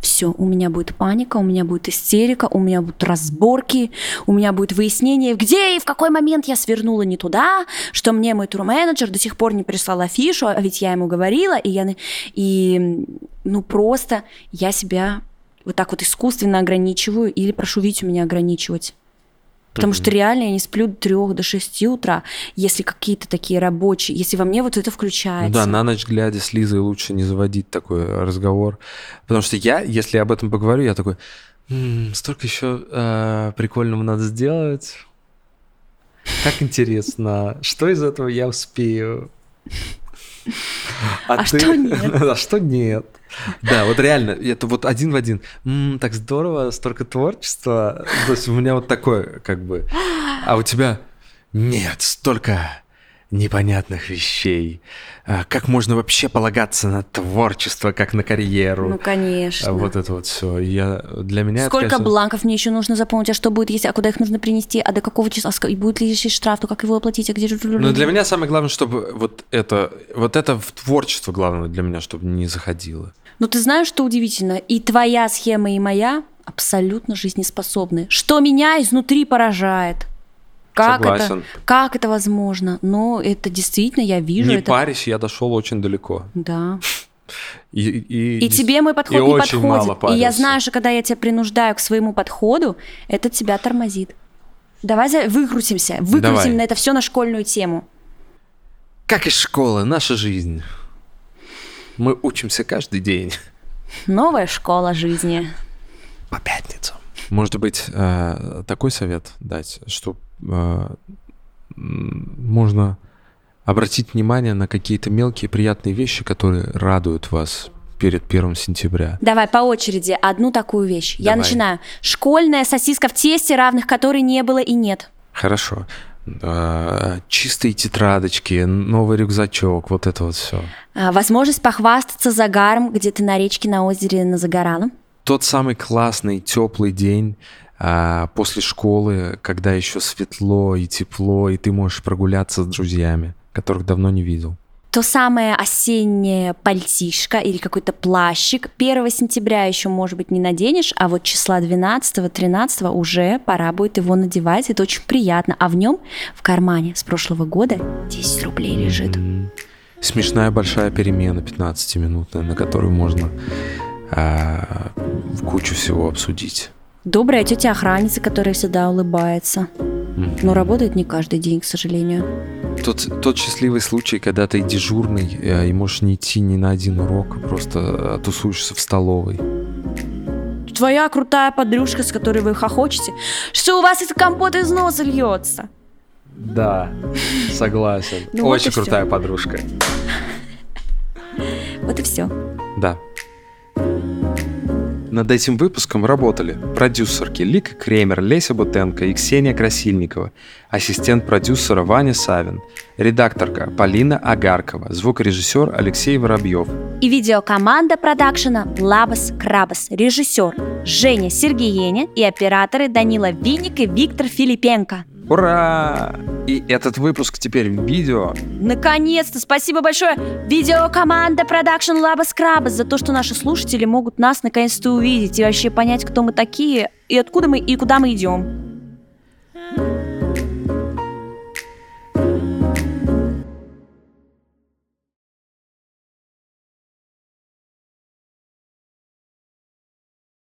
Все, у меня будет паника, у меня будет истерика, у меня будут разборки, у меня будет выяснение, где и в какой момент я свернула не туда, что мне мой турменеджер до сих пор не прислал афишу, а ведь я ему говорила, и я, и ну просто я себя вот так вот искусственно ограничиваю или прошу Витю меня ограничивать. Потому что реально я не сплю до 3 до 6 утра, если какие-то такие рабочие, если во мне вот это Ну включается. да, на ночь глядя с Лизой лучше не заводить такой разговор. Потому что я, если об этом поговорю, я такой, «М, столько еще э, прикольного надо сделать. Как интересно, что из этого я успею? А что нет? А что нет? Да, вот реально, это вот один в один. «М, так здорово, столько творчества. То есть у меня вот такое, как бы. А у тебя нет, столько непонятных вещей. А Как можно вообще полагаться на творчество, как на карьеру? Ну, конечно. А Вот это вот все. Я для меня это, Сколько конечно, бланков мне еще нужно заполнить, а что будет, если, а куда их нужно принести, а до какого числа, ска- и будет ли еще штраф, то как его оплатить, а где... Но для меня самое главное, чтобы вот это, вот это в творчество главное для меня, чтобы не заходило. Ну, ты знаешь, что удивительно? И твоя схема, и моя абсолютно жизнеспособны. Что меня изнутри поражает. Как Согласен. это? Как это возможно? Но это действительно, я вижу не это. парясь, я дошел очень далеко. Да. И, и, И тебе мой подход и не очень мало подходит. И я знаю, что когда я тебя принуждаю к своему подходу, это тебя тормозит. Давай выкрутимся, выкрутим Давай. на это все на школьную тему. Как из школы, наша жизнь. Мы учимся каждый день. Новая школа жизни. По пятницам. Может быть, э, такой совет дать, что э, можно обратить внимание на какие-то мелкие приятные вещи, которые радуют вас перед первым сентября. Давай по очереди одну такую вещь. Я Давай. начинаю. Школьная сосиска в тесте, равных которой не было и нет. Хорошо. Чистые тетрадочки, новый рюкзачок, вот это вот все. А, возможность похвастаться загаром, где ты на речке, на озере, на загоралом. Тот самый классный теплый день а, после школы, когда еще светло и тепло, и ты можешь прогуляться с друзьями, которых давно не видел. То самое осеннее пальтишко или какой-то плащик 1 сентября еще, может быть, не наденешь, а вот числа 12-13 уже пора будет его надевать. Это очень приятно. А в нем в кармане с прошлого года 10 рублей лежит. Смешная большая перемена 15-минутная, на которую можно а, кучу всего обсудить. Добрая тетя охранница, которая всегда улыбается. Но работает не каждый день, к сожалению. Тот, тот счастливый случай, когда ты дежурный э, и можешь не идти ни на один урок, просто э, тусуешься в столовой. Твоя крутая подружка, с которой вы хохочете, что у вас этот компот из носа льется. Да, согласен. Ну Очень крутая подружка. Вот и все. Да. Над этим выпуском работали продюсерки Лика Кремер, Леся Бутенко и Ксения Красильникова, ассистент продюсера Ваня Савин, редакторка Полина Агаркова, звукорежиссер Алексей Воробьев. И видеокоманда продакшена Лабас Крабас, режиссер Женя Сергееня и операторы Данила Винник и Виктор Филипенко. Ура! И этот выпуск теперь в видео. Наконец-то! Спасибо большое видеокоманда Production Laba Scrubs за то, что наши слушатели могут нас наконец-то увидеть и вообще понять, кто мы такие, и откуда мы, и куда мы идем.